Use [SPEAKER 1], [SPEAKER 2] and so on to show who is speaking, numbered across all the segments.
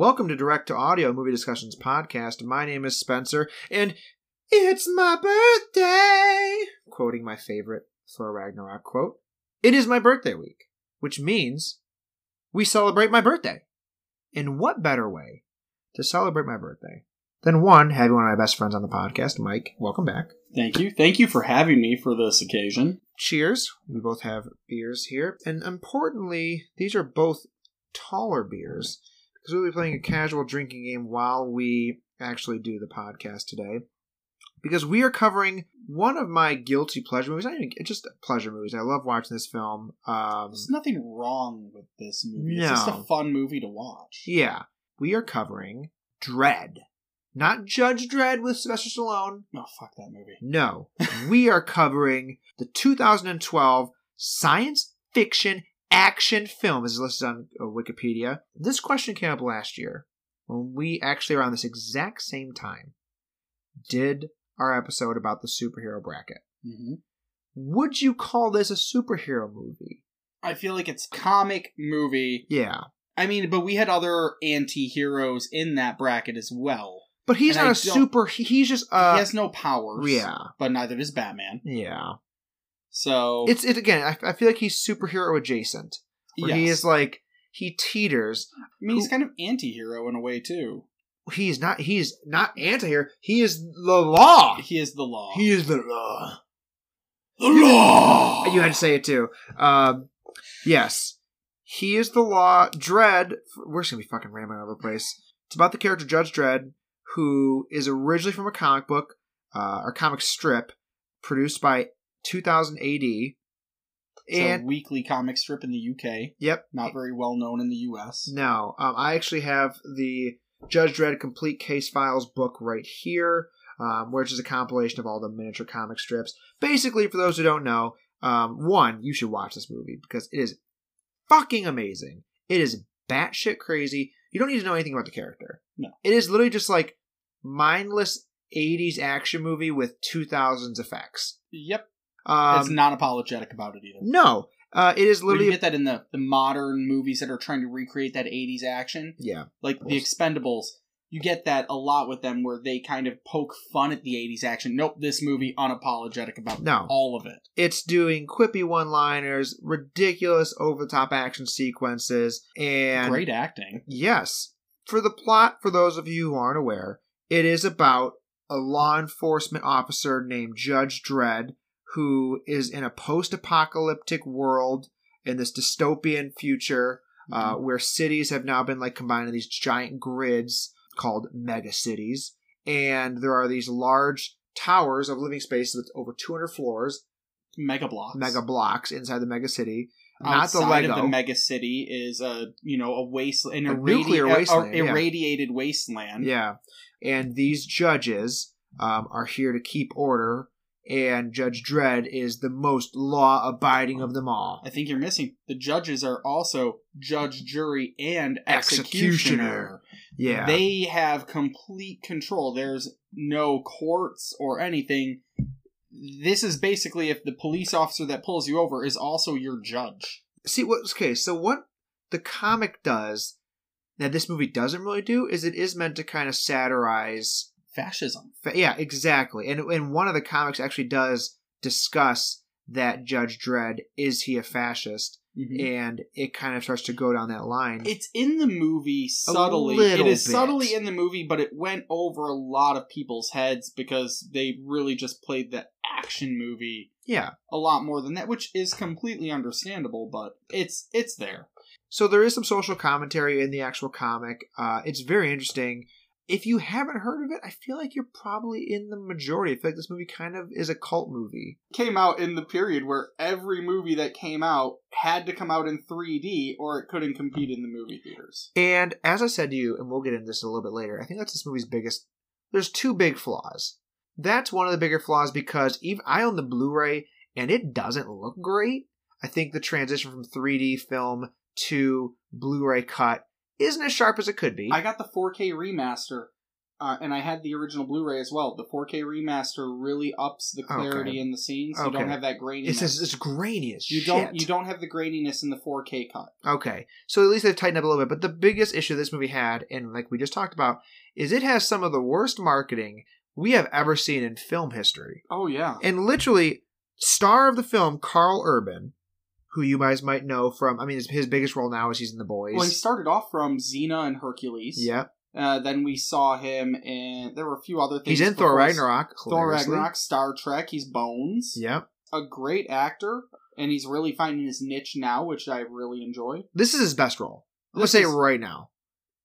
[SPEAKER 1] Welcome to Direct to Audio Movie Discussions Podcast. My name is Spencer, and it's my birthday! Quoting my favorite Thor Ragnarok quote. It is my birthday week, which means we celebrate my birthday. And what better way to celebrate my birthday than one, having one of my best friends on the podcast, Mike. Welcome back.
[SPEAKER 2] Thank you. Thank you for having me for this occasion.
[SPEAKER 1] Cheers. We both have beers here. And importantly, these are both taller beers because we'll be playing a casual drinking game while we actually do the podcast today. Because we are covering one of my guilty pleasure movies. Even it's just pleasure movies. I love watching this film. Um,
[SPEAKER 2] There's nothing wrong with this movie. It's just a
[SPEAKER 1] No.
[SPEAKER 2] fun movie to watch.
[SPEAKER 1] yeah, we are covering Dredd, not Judge Dredd with Sylvester Stallone.
[SPEAKER 2] Oh, fuck that movie.
[SPEAKER 1] No, we are covering the 2012 science fiction action film, is listed on uh, Wikipedia. This question came up last year when we actually around this exact same time did our episode about the superhero bracket.
[SPEAKER 2] hmm
[SPEAKER 1] Would you call this a superhero movie?
[SPEAKER 2] I feel like it's comic movie.
[SPEAKER 1] Yeah,
[SPEAKER 2] I mean, but we had other anti-heroes in that bracket as well.
[SPEAKER 1] but he's
[SPEAKER 2] And
[SPEAKER 1] not
[SPEAKER 2] I
[SPEAKER 1] a super. He's just uh,
[SPEAKER 2] he has no powers.
[SPEAKER 1] yeah,
[SPEAKER 2] But neither does Batman.
[SPEAKER 1] yeah.
[SPEAKER 2] So
[SPEAKER 1] It's it again. I, I feel like he's superhero adjacent. Where he is like he teeters
[SPEAKER 2] I mean, he's kind of anti-hero in a way too.
[SPEAKER 1] he's not he's not anti-hero he is the law
[SPEAKER 2] He is the law.
[SPEAKER 1] he is the law
[SPEAKER 2] the law.
[SPEAKER 1] you had to say it too um yes he is the law Dredd we're just gonna be fucking rambling all over the place it's about the character judge dredd who is originally from a comic book uh or comic strip produced by 2000 ad
[SPEAKER 2] It's
[SPEAKER 1] and
[SPEAKER 2] a weekly comic strip in the UK.
[SPEAKER 1] yep
[SPEAKER 2] Not very well known in the US.
[SPEAKER 1] No, um, I actually have the Judge Dredd Complete Case Files book right here, um, which is a compilation of all the miniature comic strips. Basically, for those who don't know, um, one, you should watch this movie because it is fucking amazing. It is batshit crazy. You don't need to know anything about the character.
[SPEAKER 2] No.
[SPEAKER 1] It is literally just like mindless 80s action movie with 2000s effects.
[SPEAKER 2] Yep.
[SPEAKER 1] Um,
[SPEAKER 2] it's not apologetic about it either.
[SPEAKER 1] no, uh, it is literally.
[SPEAKER 2] you get that in the, the modern movies that are trying to recreate that 80s action,
[SPEAKER 1] yeah.
[SPEAKER 2] like the Expendables. You get that a lot with them where they kind of poke fun at the 80s action. Nope, this movie unapologetic about
[SPEAKER 1] No.
[SPEAKER 2] all of it.
[SPEAKER 1] it's doing quippy one liners, ridiculous over the top action sequences, and
[SPEAKER 2] Great acting.
[SPEAKER 1] yes. For the plot, for those of you who aren't aware, it is about a law enforcement officer named Judge Dredd who is in a post apocalyptic world in this dystopian future uh,
[SPEAKER 2] Mm-hmm.
[SPEAKER 1] where cities have now been like combined in these giant grids called mega cities. And there are these large towers of living spaces with over 200 floors
[SPEAKER 2] Mega blocks.
[SPEAKER 1] mega blocks inside the mega city. Not the Lego.
[SPEAKER 2] of the mega city is a you know a waste an
[SPEAKER 1] A
[SPEAKER 2] irradi-
[SPEAKER 1] nuclear
[SPEAKER 2] a- a
[SPEAKER 1] wasteland, yeah.
[SPEAKER 2] irradiated wasteland.
[SPEAKER 1] yeah. And these judges um, are here to keep order, and Judge Dredd is the most law abiding of them all.
[SPEAKER 2] I think you're missing. The judges are also judge, jury, and
[SPEAKER 1] Executioner.
[SPEAKER 2] executioner.
[SPEAKER 1] Yeah.
[SPEAKER 2] They have complete control. There's no courts or anything. This is basically if the police officer that pulls you over is also your judge.
[SPEAKER 1] See, what, okay, so what the comic does that this movie doesn't really do is it is meant to kind of satirize
[SPEAKER 2] Fascism.
[SPEAKER 1] Fa- Yeah, exactly. And and one of the comics actually does discuss that Judge Dredd is he a fascist, and it kind of starts to go down that line.
[SPEAKER 2] It's in the movie subtly. It is
[SPEAKER 1] bit.
[SPEAKER 2] subtly in the movie, but it went over a lot of people's heads because they really just played the action movie
[SPEAKER 1] yeah.
[SPEAKER 2] a lot more than that, which is completely understandable, but it's it's there.
[SPEAKER 1] So there is some social commentary in the actual comic. Uh, it's very interesting. If you haven't heard of it, I feel like you're probably in the majority. I feel like this movie kind of is a cult movie.
[SPEAKER 2] Came out in the period where every movie that came out had to come out in 3D or it couldn't compete in the movie theaters.
[SPEAKER 1] And as I said to you, and we'll get into this a little bit later, I think that's this movie's biggest. There's two big flaws. That's one of the bigger flaws because even I own the Blu-ray and it doesn't look great. I think the transition from 3D film to Blu-ray cut isn't as sharp as it could be.
[SPEAKER 2] I got the 4K remaster uh, and I had the original Blu-ray as well. The 4K remaster really ups the clarity
[SPEAKER 1] Okay.
[SPEAKER 2] in the scenes. You
[SPEAKER 1] Okay.
[SPEAKER 2] don't have that graininess.
[SPEAKER 1] It's just, it's grainy as
[SPEAKER 2] you
[SPEAKER 1] shit.
[SPEAKER 2] don't you don't have the graininess in the 4K cut.
[SPEAKER 1] Okay, so at least they've tightened up a little bit. But the biggest issue this movie had, and like we just talked about, is it has some of the worst marketing we have ever seen in film history.
[SPEAKER 2] Oh yeah.
[SPEAKER 1] And literally, star of the film, Karl Urban, who you guys might know from, I mean, his, his biggest role now is he's in The Boys.
[SPEAKER 2] Well, he started off from Xena and Hercules.
[SPEAKER 1] yeah,
[SPEAKER 2] Uh, then we saw him in. There were a few other things.
[SPEAKER 1] he's in Thor Ragnarok.
[SPEAKER 2] Thor. Ragnarok, Star Trek. He's Bones.
[SPEAKER 1] Yep.
[SPEAKER 2] A great actor, and he's really finding his niche now, which I really enjoy.
[SPEAKER 1] This is his best role. I'm gonna
[SPEAKER 2] This
[SPEAKER 1] say it right now.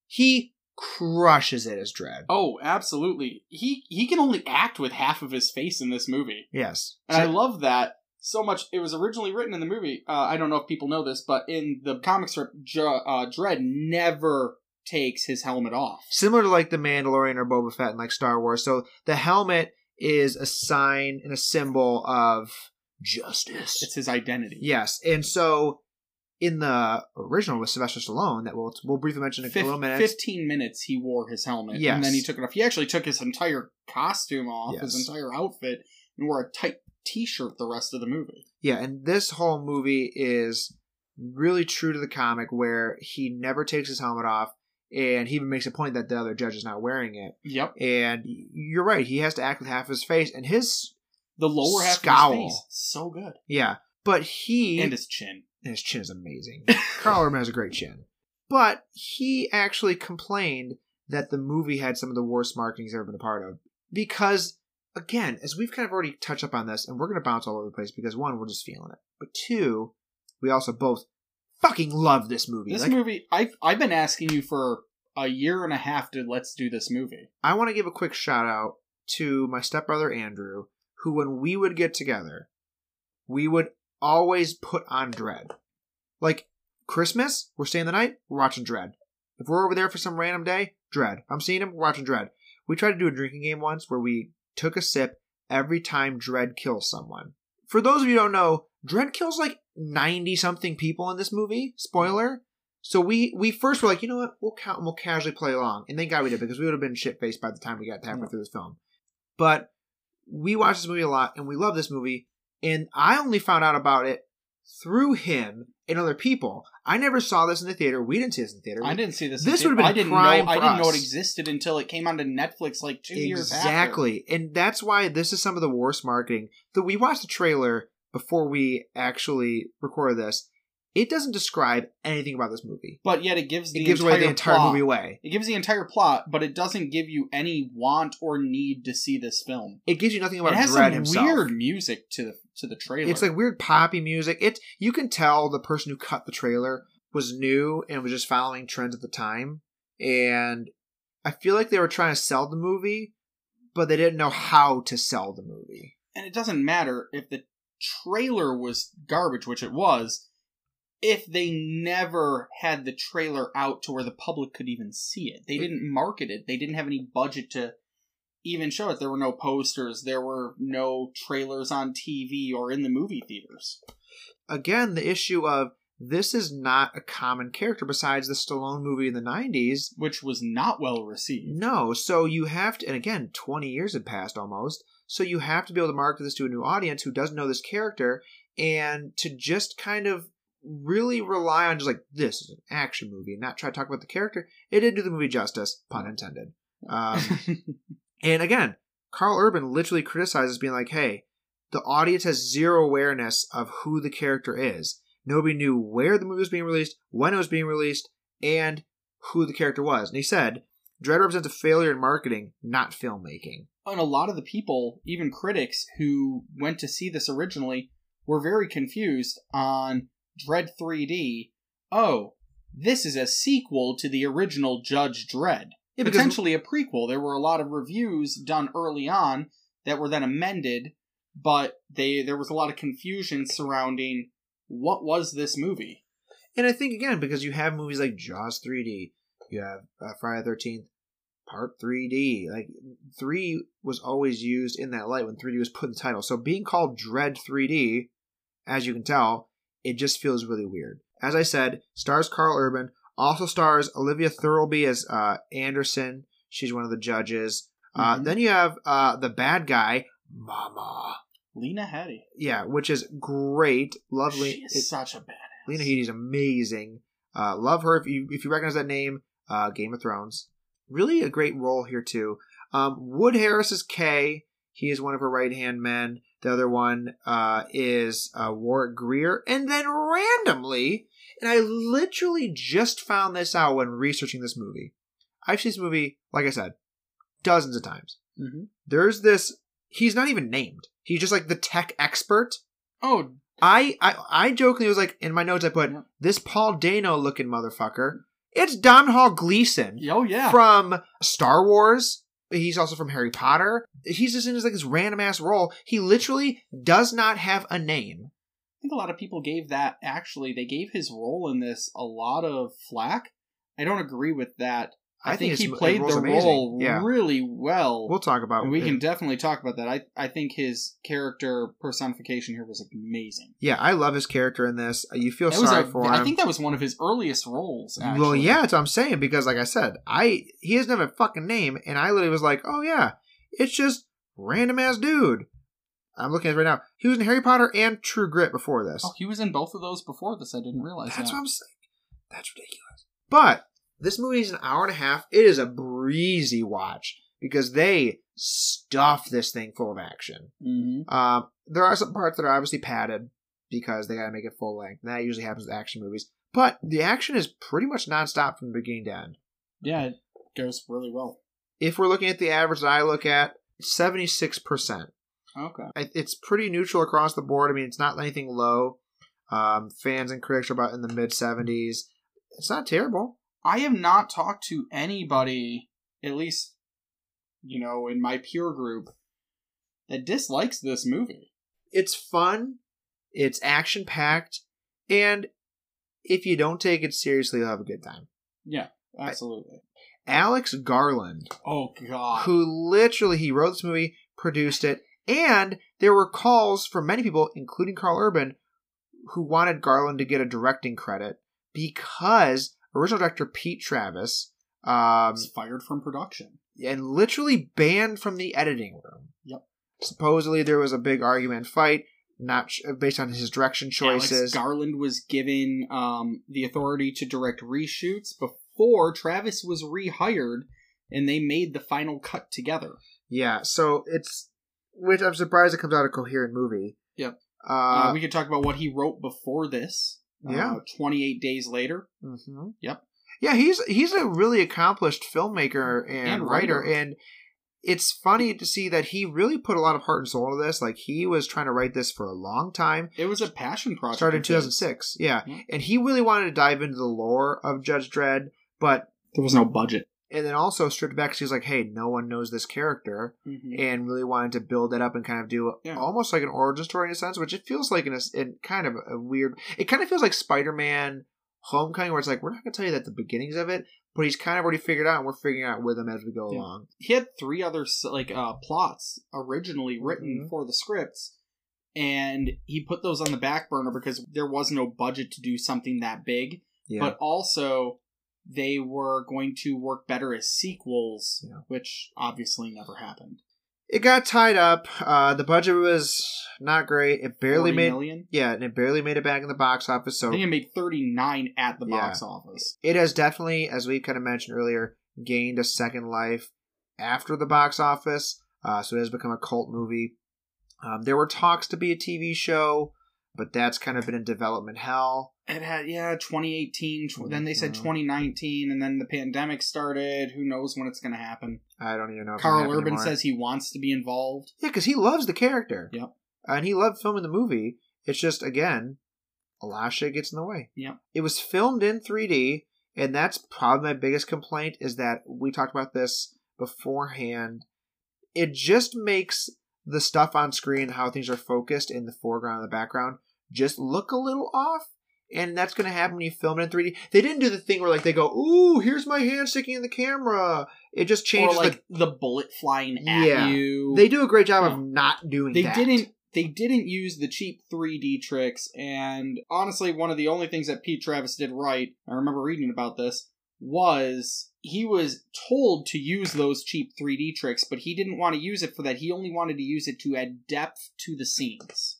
[SPEAKER 1] He crushes it as Dredd.
[SPEAKER 2] Oh, absolutely. He he can only act with half of his face in this movie,
[SPEAKER 1] Yes.
[SPEAKER 2] and I love that so much. It was originally written in the movie. Uh, I don't know if people know this, but in the comic strip, uh, Dredd never takes his helmet off.
[SPEAKER 1] similar to like the Mandalorian or Boba Fett in like Star Wars. So the helmet is a sign and a symbol of justice.
[SPEAKER 2] It's his identity.
[SPEAKER 1] yes, and so in the original with Sylvester Stallone, that we'll we'll briefly mention in a little minute.
[SPEAKER 2] 15 minutes he wore his helmet
[SPEAKER 1] Yes.
[SPEAKER 2] and then he took it off he actually took his entire costume off his entire outfit and wore a tight t-shirt the rest of the movie
[SPEAKER 1] Yeah, and this whole movie is really true to the comic, where he never takes his helmet off, and he even makes a point that the other judge is not wearing it.
[SPEAKER 2] yep
[SPEAKER 1] And you're right; he has to act with half his face, and his
[SPEAKER 2] the lower half
[SPEAKER 1] Scowl.
[SPEAKER 2] of his face so good
[SPEAKER 1] yeah. But he
[SPEAKER 2] and his chin
[SPEAKER 1] and his chin is amazing. Karl Urban has a great chin. But he actually complained that the movie had some of the worst marketing he's ever been a part of. Because, again, as we've kind of already touched up on this, and we're going to bounce all over the place because, one, we're just feeling it. But two, we also both fucking love this movie.
[SPEAKER 2] this
[SPEAKER 1] Like,
[SPEAKER 2] movie I've, I've been asking you for a year and a half to let's do this movie
[SPEAKER 1] I want to give a quick shout out to my stepbrother Andrew, who, when we would get together, we would always put on Dredd. Like Christmas, we're staying the night, we're watching Dredd. If we're over there for some random day, Dredd. I'm seeing him, we're watching Dredd. We tried to do a drinking game once where we took a sip every time Dredd kills someone. For those of you who don't know, Dredd kills like 90 something people in this movie. Spoiler. So we we first were like, you know what, we'll count and we'll casually play along. And thank God we did because we would have been shit faced by the time we got to halfway
[SPEAKER 2] Yeah.
[SPEAKER 1] through this film. But we watched this movie a lot and we love this movie. And I only found out about it through him and other people. I never saw this in the theater. We didn't see this in the theater.
[SPEAKER 2] I didn't see this.
[SPEAKER 1] This would've been
[SPEAKER 2] I didn't
[SPEAKER 1] prime
[SPEAKER 2] know. I didn't know it existed until it came onto Netflix like two years after.
[SPEAKER 1] Exactly. And that's why this is some of the worst marketing. That we watched the trailer before we actually recorded this. It doesn't describe anything about this movie.
[SPEAKER 2] But yet it gives the
[SPEAKER 1] It gives
[SPEAKER 2] entire
[SPEAKER 1] away the entire
[SPEAKER 2] plot.
[SPEAKER 1] movie away.
[SPEAKER 2] It gives the entire plot, but it doesn't give you any want or need to see this film.
[SPEAKER 1] It gives you nothing about
[SPEAKER 2] it has
[SPEAKER 1] Dredd
[SPEAKER 2] some
[SPEAKER 1] himself.
[SPEAKER 2] weird music to the to the trailer.
[SPEAKER 1] It's like weird poppy music. It you can tell the person who cut the trailer was new and was just following trends at the time. And I feel like they were trying to sell the movie, but they didn't know how to sell the movie.
[SPEAKER 2] and it doesn't matter if the trailer was garbage, which it was. If they never had the trailer out to where the public could even see it, they didn't market it. They didn't have any budget to even show it. There were no posters. There were no trailers on TV or in the movie theaters.
[SPEAKER 1] Again, the issue of this is not a common character besides the Stallone movie in the 90s.
[SPEAKER 2] which was not well received.
[SPEAKER 1] No, so you have to, and again, 20 years had passed almost, so you have to be able to market this to a new audience who doesn't know this character, and to just kind of really rely on just like, this is an action movie, and not try to talk about the character, it did do the movie justice, pun intended. Um, and again, Karl Urban literally criticizes being like, hey, the audience has zero awareness of who the character is. Nobody knew where the movie was being released, when it was being released, and who the character was. And he said, Dredd represents a failure in marketing, not filmmaking.
[SPEAKER 2] and a lot of the people, even critics who went to see this originally, were very confused on Dredd 3D. Oh, this is a sequel to the original Judge Dredd.
[SPEAKER 1] Yeah,
[SPEAKER 2] Potentially a prequel. There were a lot of reviews done early on that were then amended, but they there was a lot of confusion surrounding what was this movie.
[SPEAKER 1] and I think again, because you have movies like Jaws 3D, you have uh, Friday the 13th Part 3D. Like 3 was always used in that light when 3D was put in the title. So being called Dredd 3D, as you can tell, it just feels really weird. As I said, stars Karl Urban, also stars Olivia Thirlby as uh, Anderson. She's one of the judges. Uh,
[SPEAKER 2] Mhm.
[SPEAKER 1] then you have uh, the bad guy, Mama.
[SPEAKER 2] Lena Headey.
[SPEAKER 1] Yeah, which is great. Lovely.
[SPEAKER 2] She is such a badass.
[SPEAKER 1] Lena Headey's amazing. Uh, love her if you if you recognize that name. Uh, Game of Thrones. Really a great role here too. Um, Wood Harris is Kay. He is one of her right hand men. The other one uh, is uh, Warrick Grier. And then randomly, and I literally just found this out when researching this movie. I've seen this movie, like I said, dozens of times.
[SPEAKER 2] hmm
[SPEAKER 1] There's this. He's not even named. He's just like the tech expert.
[SPEAKER 2] Oh,
[SPEAKER 1] I I, I jokingly was like in my notes I put
[SPEAKER 2] Yeah.
[SPEAKER 1] this Paul Dano looking motherfucker. It's Domhnall Gleeson
[SPEAKER 2] oh yeah.
[SPEAKER 1] from Star Wars. He's also from Harry Potter. He's just in this like this random ass role. He literally does not have a name.
[SPEAKER 2] I think a lot of people gave that actually they gave his role in this a lot of flack. I don't agree with that. I,
[SPEAKER 1] I
[SPEAKER 2] think,
[SPEAKER 1] think
[SPEAKER 2] he played the
[SPEAKER 1] amazing.
[SPEAKER 2] role
[SPEAKER 1] Yeah.
[SPEAKER 2] really well.
[SPEAKER 1] We'll talk about
[SPEAKER 2] we
[SPEAKER 1] it.
[SPEAKER 2] can definitely talk about that. I I think his character personification here was amazing.
[SPEAKER 1] Yeah, I love his character in this. You feel
[SPEAKER 2] That
[SPEAKER 1] sorry
[SPEAKER 2] a-
[SPEAKER 1] for him.
[SPEAKER 2] I think that was one of his earliest roles. Actually.
[SPEAKER 1] Well, yeah, that's what I'm saying because, like I said, I he doesn't have a fucking name, and I literally was like, oh yeah, it's just random ass dude. I'm looking at it right now. He was in Harry Potter and True Grit before this.
[SPEAKER 2] Oh, he was in both of those before this. I didn't realize
[SPEAKER 1] That's
[SPEAKER 2] that.
[SPEAKER 1] what I'm saying. That's ridiculous. But this movie is an hour and a half. It is a breezy watch because they stuff this thing full of action.
[SPEAKER 2] hmm
[SPEAKER 1] Um, there are some parts that are obviously padded because they got to make it full length. And that usually happens with action movies. But the action is pretty much nonstop from beginning to end.
[SPEAKER 2] Yeah, it goes really well.
[SPEAKER 1] If we're looking at the average that I look at, 76%.
[SPEAKER 2] Okay.
[SPEAKER 1] It's pretty neutral across the board. I mean, it's not anything low. Um, fans and critics are about in the mid 70s. It's not terrible.
[SPEAKER 2] I have not talked to anybody, at least, you know, in my peer group, that dislikes this movie.
[SPEAKER 1] It's fun, it's action packed, and if you don't take it seriously, you'll have a good time.
[SPEAKER 2] Yeah, absolutely.
[SPEAKER 1] Alex Garland,
[SPEAKER 2] Oh God.
[SPEAKER 1] who literally he wrote this movie, produced it, and there were calls from many people, including Karl Urban, who wanted Garland to get a directing credit because original director Pete Travis um,
[SPEAKER 2] was fired from production.
[SPEAKER 1] and literally banned from the editing room.
[SPEAKER 2] Yep.
[SPEAKER 1] Supposedly there was a big argument and fight, not sh- based on his direction choices.
[SPEAKER 2] Alex Garland was given um, the authority to direct reshoots before Travis was rehired, and they made the final cut together.
[SPEAKER 1] yeah, so it's which I'm surprised it comes out a coherent movie.
[SPEAKER 2] Yep.
[SPEAKER 1] Uh,
[SPEAKER 2] Uh, we could talk about what he wrote before this.
[SPEAKER 1] Yeah.
[SPEAKER 2] Uh, 28 days later.
[SPEAKER 1] mhm.
[SPEAKER 2] Yep.
[SPEAKER 1] Yeah, he's he's a really accomplished filmmaker and,
[SPEAKER 2] And
[SPEAKER 1] writer,
[SPEAKER 2] writer.
[SPEAKER 1] and it's funny to see that he really put a lot of heart and soul into this. Like he was trying to write this for a long time.
[SPEAKER 2] It was a passion project.
[SPEAKER 1] Started in 2006. Yeah.
[SPEAKER 2] Yeah.
[SPEAKER 1] and he really wanted to dive into the lore of Judge Dredd, but
[SPEAKER 2] There was no budget.
[SPEAKER 1] And then also stripped back. was like, "Hey, no one knows this character,"
[SPEAKER 2] Mhm.
[SPEAKER 1] and really wanted to build it up and kind of do
[SPEAKER 2] Yeah.
[SPEAKER 1] almost like an origin story in a sense, which it feels like in a, in kind of a weird. It kind of feels like Spider-Man Homecoming, where it's like we're not going to tell you that the beginnings of it, but he's kind of already figured out, and we're figuring out with him as we go
[SPEAKER 2] Yeah.
[SPEAKER 1] along.
[SPEAKER 2] He had three other like uh, plots originally written
[SPEAKER 1] Mhm.
[SPEAKER 2] for the scripts, and he put those on the back burner because there was no budget to do something that big.
[SPEAKER 1] Yeah,
[SPEAKER 2] But also, they were going to work better as sequels,
[SPEAKER 1] Yeah.
[SPEAKER 2] which obviously never happened.
[SPEAKER 1] it got tied up. Uh, the budget was not great. It barely made.
[SPEAKER 2] million?
[SPEAKER 1] Yeah, and it barely made it back in the box office. So
[SPEAKER 2] I think it made 39 at the
[SPEAKER 1] Yeah.
[SPEAKER 2] box office.
[SPEAKER 1] it has definitely, as we kind of mentioned earlier, gained a second life after the box office. Uh, so it has become a cult movie. Um, there were talks to be a TV show, but that's kind of been in development hell.
[SPEAKER 2] It had, yeah, 2018. tw- Then they said
[SPEAKER 1] Mhm.
[SPEAKER 2] 2019, and then the pandemic started. Who knows when it's going to happen?
[SPEAKER 1] I don't even know. Karl
[SPEAKER 2] Urban
[SPEAKER 1] anymore.
[SPEAKER 2] says he wants to be involved.
[SPEAKER 1] yeah, because he loves the character.
[SPEAKER 2] Yep.
[SPEAKER 1] and he loved filming the movie. It's just again, a lot of shit gets in the way.
[SPEAKER 2] Yep.
[SPEAKER 1] It was filmed in 3D, and that's probably my biggest complaint is that we talked about this beforehand. It just makes the stuff on screen, how things are focused in the foreground and the background, just look a little off. And that's going to happen when you film it in 3D. They didn't do the thing where like they go, "Ooh, here's my hand sticking in the camera." It just changes
[SPEAKER 2] or like the, bullet flying at
[SPEAKER 1] Yeah.
[SPEAKER 2] you.
[SPEAKER 1] They do a great job
[SPEAKER 2] Yeah.
[SPEAKER 1] of not doing.
[SPEAKER 2] they
[SPEAKER 1] that.
[SPEAKER 2] didn't they didn't use the cheap 3D tricks and honestly one of the only things that Pete Travis did right, I remember reading about this, was he was told to use those cheap 3D tricks, but he didn't want to use it for that. He only wanted to use it to add depth to the scenes.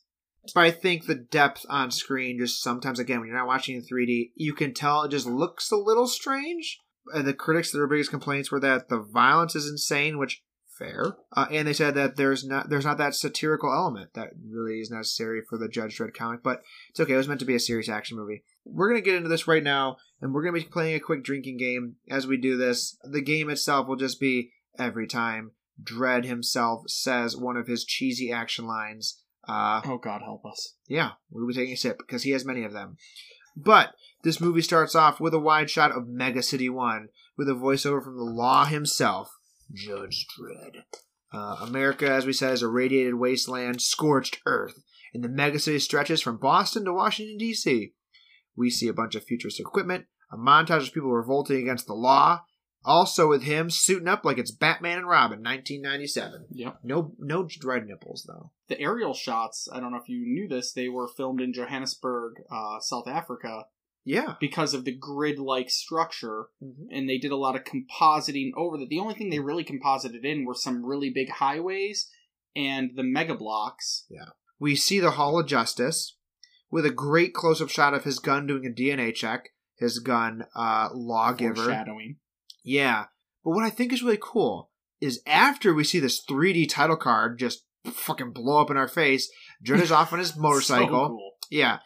[SPEAKER 1] But I think the depth on screen just sometimes, again, when you're not watching in 3D, you can tell it just looks a little strange. And the critics, their biggest complaints were that the violence is insane, which fair. Uh, and they said that there's not there's not that satirical element that really is necessary for the Judge Dredd comic, but it's okay. It was meant to be a serious action movie. We're gonna get into this right now, and we're gonna be playing a quick drinking game as we do this. The game itself will just be every time Dredd himself says one of his cheesy action lines. Uh,
[SPEAKER 2] Oh God, help us!
[SPEAKER 1] yeah, we'll be taking a sip because he has many of them. But this movie starts off with a wide shot of Mega City 1 with a voiceover from the law himself, Judge Dredd. Uh, America, as we said, is a radiated wasteland, scorched earth, and the mega city stretches from Boston to Washington, D.C. We see a bunch of futuristic equipment, a montage of people revolting against the law, also with him suiting up like it's Batman and Robin, 1997.
[SPEAKER 2] Yep.
[SPEAKER 1] No, no Dredd nipples though.
[SPEAKER 2] The aerial shots. I don't know if you knew this. They were filmed in Johannesburg, uh, South Africa,
[SPEAKER 1] Yeah.
[SPEAKER 2] because of the grid-like structure,
[SPEAKER 1] Mhm.
[SPEAKER 2] and they did a lot of compositing over that. The only thing they really composited in were some really big highways and the mega blocks. Yeah.
[SPEAKER 1] We see the Hall of Justice with a great close up shot of his gun doing a DNA check. His gun, uh, lawgiver.
[SPEAKER 2] Foreshadowing.
[SPEAKER 1] Yeah. But what I think is really cool is after we see this 3D title card just fucking blow up in our face, Dredd is off on his motorcycle.
[SPEAKER 2] So cool.
[SPEAKER 1] Yeah.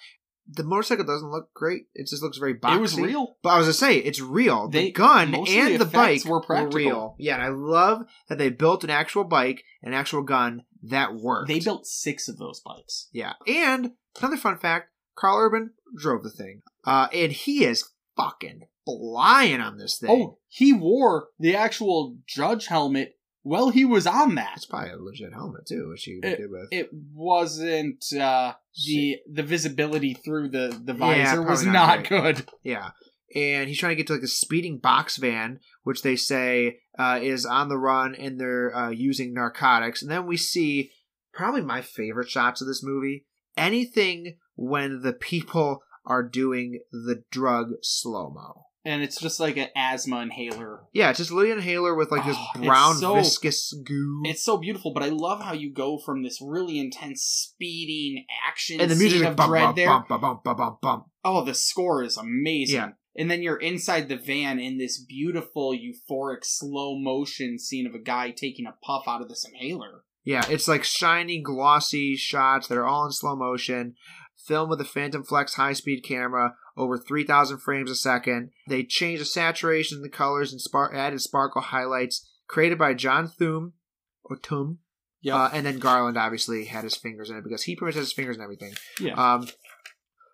[SPEAKER 1] The motorcycle doesn't look great. It just looks very boxy.
[SPEAKER 2] It was real.
[SPEAKER 1] But I was gonna say it's real. The gun and
[SPEAKER 2] the
[SPEAKER 1] the, bike
[SPEAKER 2] were practical.
[SPEAKER 1] real. Yeah, and I love that they built an actual bike, an actual gun that worked.
[SPEAKER 2] They built six of those bikes.
[SPEAKER 1] Yeah. And another fun fact Karl Urban drove the thing. Uh, and he is fucking flying on this thing.
[SPEAKER 2] Oh, he wore the actual judge helmet while he was on that.
[SPEAKER 1] It's probably a legit helmet, too, which he
[SPEAKER 2] It-
[SPEAKER 1] did with.
[SPEAKER 2] It wasn't uh, the the visibility through the the
[SPEAKER 1] Yeah,
[SPEAKER 2] visor was not
[SPEAKER 1] not
[SPEAKER 2] good.
[SPEAKER 1] yeah. And he's trying to get to like a speeding box van, which they say uh, is on the run and they're uh, using narcotics. And then we see probably my favorite shots of this movie anything when the people are doing the drug slow mo.
[SPEAKER 2] And it's just like an asthma inhaler.
[SPEAKER 1] Yeah, it's just Lillian inhaler with like this
[SPEAKER 2] Oh, it's
[SPEAKER 1] brown
[SPEAKER 2] so-
[SPEAKER 1] viscous goo.
[SPEAKER 2] It's so beautiful, but I love how you go from this really intense speeding action
[SPEAKER 1] and the
[SPEAKER 2] scene
[SPEAKER 1] music
[SPEAKER 2] of
[SPEAKER 1] bump,
[SPEAKER 2] dread
[SPEAKER 1] bump,
[SPEAKER 2] there.
[SPEAKER 1] bump, bump, bump.
[SPEAKER 2] Oh, the score is amazing.
[SPEAKER 1] Yeah.
[SPEAKER 2] And then you're inside the van in this beautiful, euphoric, slow motion scene of a guy taking a puff out of this inhaler.
[SPEAKER 1] Yeah, it's like shiny, glossy shots that are all in slow motion, filmed with a Phantom Flex high speed camera, over 3,000 frames a second. They changed the saturation, the colors, and spar- added sparkle highlights, created by John Thum, or Tum.
[SPEAKER 2] Yep.
[SPEAKER 1] Uh, and then Garland obviously had his fingers in it because he pretty much has his fingers in everything.
[SPEAKER 2] yeah.
[SPEAKER 1] Um,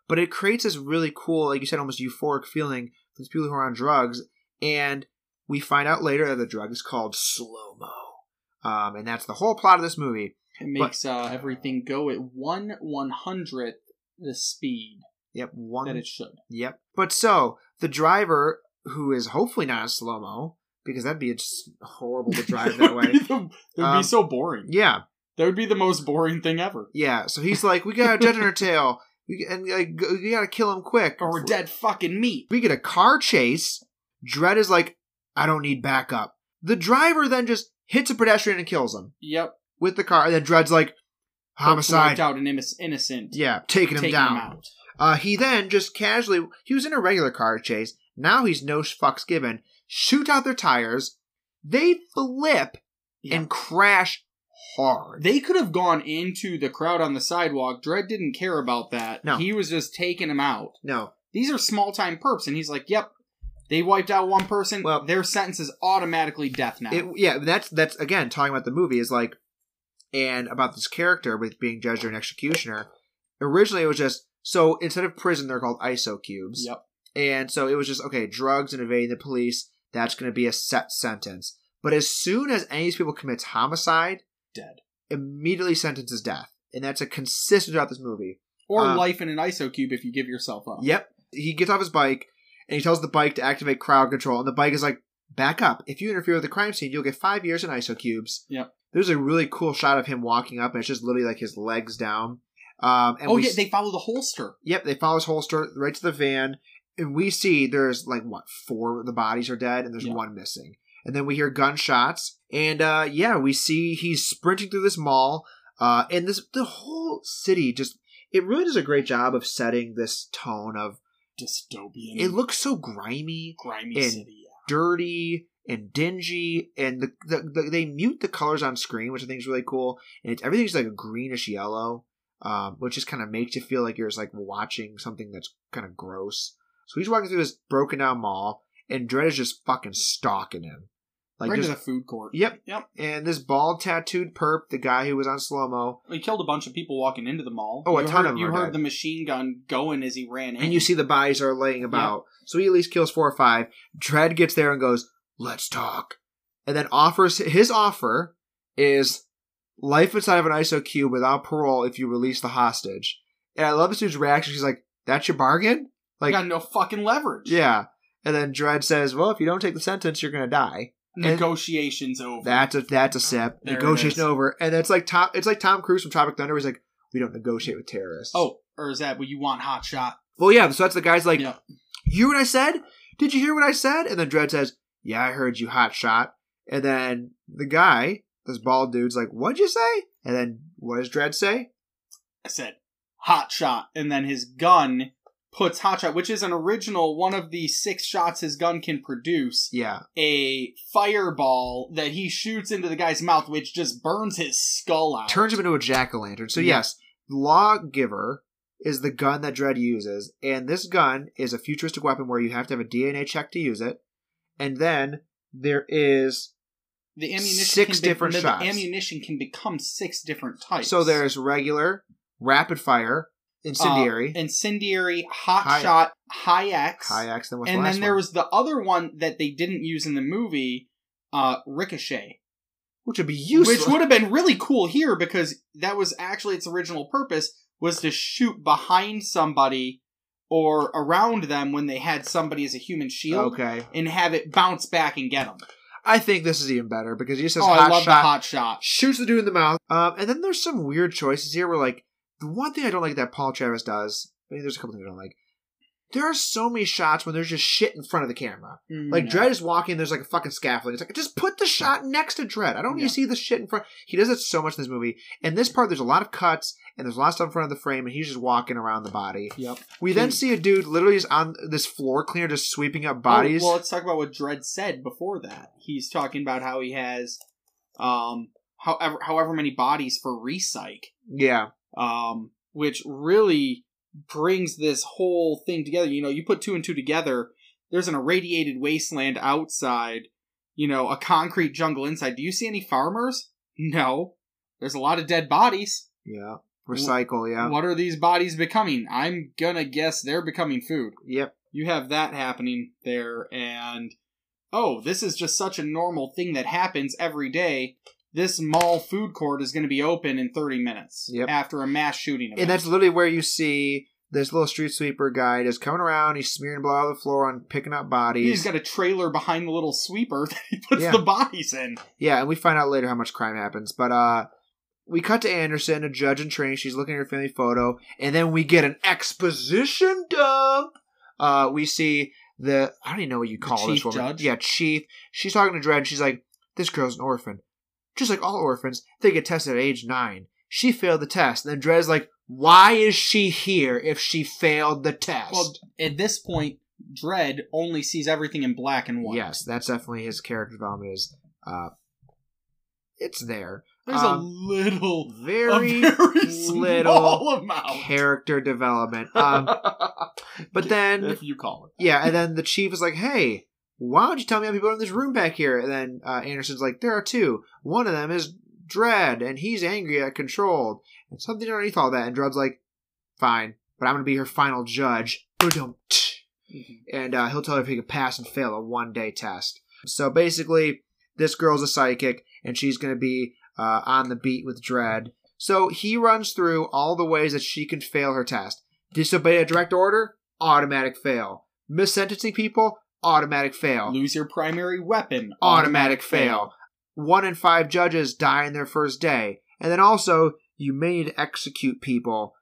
[SPEAKER 1] but it creates this really cool, like you said, almost euphoric feeling for these people who are on drugs. And we find out later that the drug is called slow mo. Um, and that's the whole plot of this movie.
[SPEAKER 2] it makes uh, everything go at one one hundredth the speed
[SPEAKER 1] Yep, one.
[SPEAKER 2] that it should.
[SPEAKER 1] Yep. But so the driver, who is hopefully not a slow mo, because that'd be just horrible to drive that way.
[SPEAKER 2] It would be
[SPEAKER 1] Um,
[SPEAKER 2] so boring.
[SPEAKER 1] Yeah,
[SPEAKER 2] That would be the most boring thing ever.
[SPEAKER 1] yeah. So he's like, we got a judge in our tail, we, and like, we gotta kill him quick,
[SPEAKER 2] Or we're dead fucking meat.
[SPEAKER 1] We get a car chase. Dredd is like, I don't need backup. The driver then just hits a pedestrian and kills him
[SPEAKER 2] Yep.
[SPEAKER 1] with the car, and then Dredd's like, homicide.
[SPEAKER 2] Out an innocent.
[SPEAKER 1] Yeah, taking him
[SPEAKER 2] taking
[SPEAKER 1] down.
[SPEAKER 2] him out.
[SPEAKER 1] Uh, he then just casually, he was in a regular car chase. Now he's no fucks given. Shoot out their tires. They flip
[SPEAKER 2] Yeah.
[SPEAKER 1] and crash hard.
[SPEAKER 2] They could have gone into the crowd on the sidewalk. Dredd didn't care about that.
[SPEAKER 1] No.
[SPEAKER 2] He was just taking them out.
[SPEAKER 1] no,
[SPEAKER 2] These are small time perps, and he's like, "Yep, they wiped out one person.
[SPEAKER 1] Well-
[SPEAKER 2] their sentence is automatically death now."
[SPEAKER 1] it, yeah, that's that's again talking about the movie is like, and about this character with being judge or an executioner. Originally, it was just so instead of prison, they're called ISO cubes.
[SPEAKER 2] yep.
[SPEAKER 1] And so it was just okay, drugs and evading the police. That's going to be a set sentence. But as soon as any of these people commits homicide,
[SPEAKER 2] Dead.
[SPEAKER 1] immediately sentences death, and that's a consistent throughout this movie.
[SPEAKER 2] Or
[SPEAKER 1] Uh,
[SPEAKER 2] life in an ISO cube if you give yourself up.
[SPEAKER 1] Yep. He gets off his bike and he tells the bike to activate crowd control, and the bike is like, "Back up! If you interfere with the crime scene, you'll get five years in ISO cubes."
[SPEAKER 2] Yep.
[SPEAKER 1] There's a really cool shot of him walking up, and it's just literally like his legs down. Um, and
[SPEAKER 2] oh yeah,
[SPEAKER 1] s-
[SPEAKER 2] they follow the holster.
[SPEAKER 1] Yep, they follow his holster right to the van, and we see there's like what four of the bodies are dead, and there's
[SPEAKER 2] Yeah.
[SPEAKER 1] one missing. And then we hear gunshots, and uh, yeah, we see he's sprinting through this mall, uh, and this the whole city just it really does a great job of setting this tone of
[SPEAKER 2] Dystopian.
[SPEAKER 1] it looks so grimy,
[SPEAKER 2] grimy
[SPEAKER 1] and-
[SPEAKER 2] city. Yeah.
[SPEAKER 1] dirty, and dingy, and the, the, the they mute the colors on screen, which I think is really cool, and it's, everything's like a greenish yellow, um, which just kind of makes you feel like you're just like watching something that's kind of gross. So he's walking through this broken down mall, and Dredd is just fucking stalking him, like
[SPEAKER 2] right
[SPEAKER 1] just
[SPEAKER 2] the food court.
[SPEAKER 1] Yep.
[SPEAKER 2] Yep.
[SPEAKER 1] And this bald tattooed perp, the guy who was on slow mo,
[SPEAKER 2] He killed a bunch of people walking into the mall.
[SPEAKER 1] Oh, a ton
[SPEAKER 2] heard,
[SPEAKER 1] of them
[SPEAKER 2] You heard
[SPEAKER 1] dead.
[SPEAKER 2] the machine gun going as he ran in.
[SPEAKER 1] and you see the bodies are laying about. So he at least kills four or five. Dredd gets there and goes, "Let's talk," and then offers his offer is life inside of an ISO cube without parole if you release the hostage. And I love this dude's reaction. She's like, "That's your bargain?"
[SPEAKER 2] You
[SPEAKER 1] Like,
[SPEAKER 2] got no fucking leverage.
[SPEAKER 1] yeah. And then Dredd says, "Well, if you don't take the sentence, you're gonna die."
[SPEAKER 2] Negotiations over.
[SPEAKER 1] That's a that's a sip.
[SPEAKER 2] There
[SPEAKER 1] Negotiation over. And it's like Tom. It's like Tom Cruise from Tropic Thunder. He's like, "We don't negotiate with terrorists."
[SPEAKER 2] oh, or is that what you want? Hot shot.
[SPEAKER 1] Well, yeah. So that's the guy's like,
[SPEAKER 2] Yeah.
[SPEAKER 1] "You hear what I said? Did you hear what I said?" And then Dredd says, "Yeah, I heard you, hot shot." And then the guy, this bald dude's like, "What'd you say?" And then what does Dredd say?
[SPEAKER 2] I said hot shot, and then his gun puts hot shot, which is an original one of the six shots his gun can produce.
[SPEAKER 1] Yeah,
[SPEAKER 2] A fireball that he shoots into the guy's mouth, which just burns his skull out.
[SPEAKER 1] turns him into a jack o' lantern. So
[SPEAKER 2] Yeah.
[SPEAKER 1] yes, Lawgiver is the gun that Dredd uses, and this gun is a futuristic weapon where you have to have a DNA check to use it, and then there is
[SPEAKER 2] the ammunition
[SPEAKER 1] six
[SPEAKER 2] can be-
[SPEAKER 1] different
[SPEAKER 2] the
[SPEAKER 1] shots.
[SPEAKER 2] ammunition can become six different types.
[SPEAKER 1] so there's regular, rapid fire, incendiary,
[SPEAKER 2] Uh, incendiary, hot
[SPEAKER 1] High-
[SPEAKER 2] shot, high X,
[SPEAKER 1] high X. Then what's
[SPEAKER 2] and
[SPEAKER 1] the
[SPEAKER 2] then there
[SPEAKER 1] one?
[SPEAKER 2] was the other one that they didn't use in the movie, uh, ricochet,
[SPEAKER 1] which would be useless.
[SPEAKER 2] which would have been really cool here because that was actually its original purpose was to shoot behind somebody or around them when they had somebody as a human shield.
[SPEAKER 1] okay.
[SPEAKER 2] And have it bounce back and get them.
[SPEAKER 1] I think this is even better because he just says
[SPEAKER 2] Oh, I
[SPEAKER 1] hot
[SPEAKER 2] love
[SPEAKER 1] shot,
[SPEAKER 2] the hot shot.
[SPEAKER 1] shoots the dude in the mouth. Um, and then there's some weird choices here where like the one thing I don't like that Paul Travis does. I mean, there's a couple things I don't like. There are so many shots when there's just shit in front of the camera. Like
[SPEAKER 2] Mm,
[SPEAKER 1] Dredd is walking, there's like a fucking scaffolding. It's like just put the shot next to Dredd. I don't need to see the shit in front. He does it so much in this movie. In this part, there's a lot of cuts and there's a lot of stuff in front of the frame, and he's just walking around the body.
[SPEAKER 2] Yep.
[SPEAKER 1] We
[SPEAKER 2] Can-
[SPEAKER 1] then see a dude literally just on this floor cleaner, just sweeping up bodies.
[SPEAKER 2] Oh, well, let's talk about what Dredd said before that. He's talking about how he has, um, however however many bodies for recyc,
[SPEAKER 1] yeah,
[SPEAKER 2] um, which really brings this whole thing together. You know, you put two and two together. There's an irradiated wasteland outside. You know, a concrete jungle inside. Do you see any farmers? No. There's a lot of dead bodies.
[SPEAKER 1] yeah. Recycle, yeah.
[SPEAKER 2] What are these bodies becoming? I'm gonna guess they're becoming food.
[SPEAKER 1] Yep.
[SPEAKER 2] you have that happening there and oh this is just such a normal thing that happens every day this mall food court is going to be open in 30 minutes
[SPEAKER 1] Yep.
[SPEAKER 2] after a mass shooting event.
[SPEAKER 1] And that's literally where you see this little street sweeper guy just coming around. He's smearing blood on the floor and picking up bodies.
[SPEAKER 2] he's got a trailer behind the little sweeper that he puts
[SPEAKER 1] Yeah.
[SPEAKER 2] the bodies in
[SPEAKER 1] Yeah, and we find out later how much crime happens. But uh we cut to Anderson, a judge in training. She's looking at her family photo, and then we get an exposition dump. Uh we see the I don't even know what you call this woman.
[SPEAKER 2] judge?
[SPEAKER 1] Yeah, chief. She's talking to Dredd. She's like, "This girl's an orphan, just like all orphans. They get tested at age nine. She failed the test." And then Dredd's like, "Why is she here if she failed the test?"
[SPEAKER 2] well at this point Dredd only sees everything in black and white
[SPEAKER 1] yes, that's definitely his character development. Is uh, it's there.
[SPEAKER 2] there's
[SPEAKER 1] Um,
[SPEAKER 2] a little
[SPEAKER 1] very,
[SPEAKER 2] a very small
[SPEAKER 1] little
[SPEAKER 2] amount
[SPEAKER 1] character development. Um, but then
[SPEAKER 2] if you call it
[SPEAKER 1] yeah, and then the chief is like, "Hey, why don't you tell me how many people are in this room back here?" And then uh, Anderson's like, "There are two. One of them is Dredd, and he's angry at Controlled, and something underneath all that." And Dredd's like, "Fine, but I'm gonna be her final judge." Boom. and uh, he'll tell her if he can pass and fail a one day test. So basically, this girl's a psychic, and she's going to be uh, on the beat with Dredd. So he runs through all the ways that she can fail her test. Disobey a direct order, automatic fail. Missentencing people, automatic fail.
[SPEAKER 2] lose your primary weapon
[SPEAKER 1] Automatic fail. One in five judges die in their first day. And then also, you may need to execute people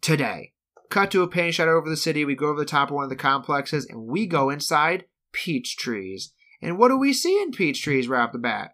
[SPEAKER 1] today. Cut to a paint shot over the city. We go over the top of one of the complexes and we go inside peach trees. And what do we see in peach trees right off the bat?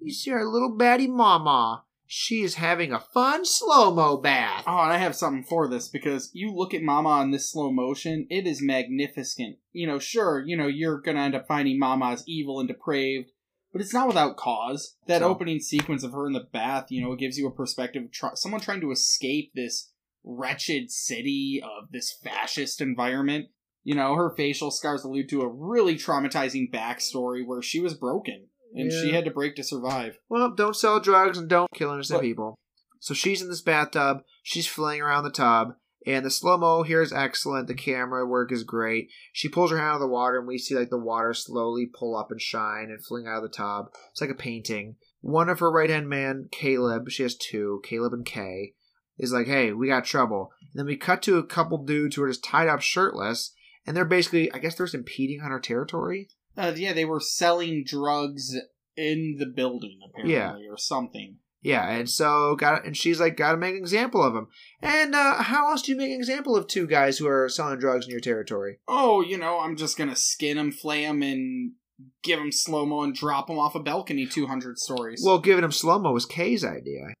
[SPEAKER 1] We see our little baddie mama. She is having a fun slow mo bath.
[SPEAKER 2] Oh, and I have something for this because you look at Mama in this slow motion, it is magnificent. You know, sure, you know, you're gonna end up finding Mama as evil and depraved, but it's not without cause. That
[SPEAKER 1] So-
[SPEAKER 2] opening sequence of her in the bath, you know, it gives you a perspective of try- someone trying to escape this wretched city of this fascist environment. You know, her facial scars allude to a really traumatizing backstory where she was broken and she had to break to survive.
[SPEAKER 1] Well, don't sell drugs and don't kill innocent
[SPEAKER 2] But-
[SPEAKER 1] people. So she's in this bathtub. She's flailing around the tub. And the slow mo here is excellent. The camera work is great. She pulls her hand out of the water, and we see like the water slowly pull up and shine and fling out of the tub. It's like a painting. One of her right hand man, Caleb, she has two, Caleb and Kay, is like, "Hey, we got trouble." And then we cut to a couple dudes who are just tied up, shirtless, and they're basically, I guess, they're just impeding on her territory.
[SPEAKER 2] Uh, yeah, they were selling drugs in the building apparently, or something.
[SPEAKER 1] Yeah, and so got and she's like, gotta make an example of him. And uh, how else do you make an example of two guys who are selling drugs in your territory?
[SPEAKER 2] Oh, you know, I'm just gonna skin him, flay him, and give him slow mo and drop him off a balcony 200 stories.
[SPEAKER 1] Well, giving him slow mo was Kay's idea.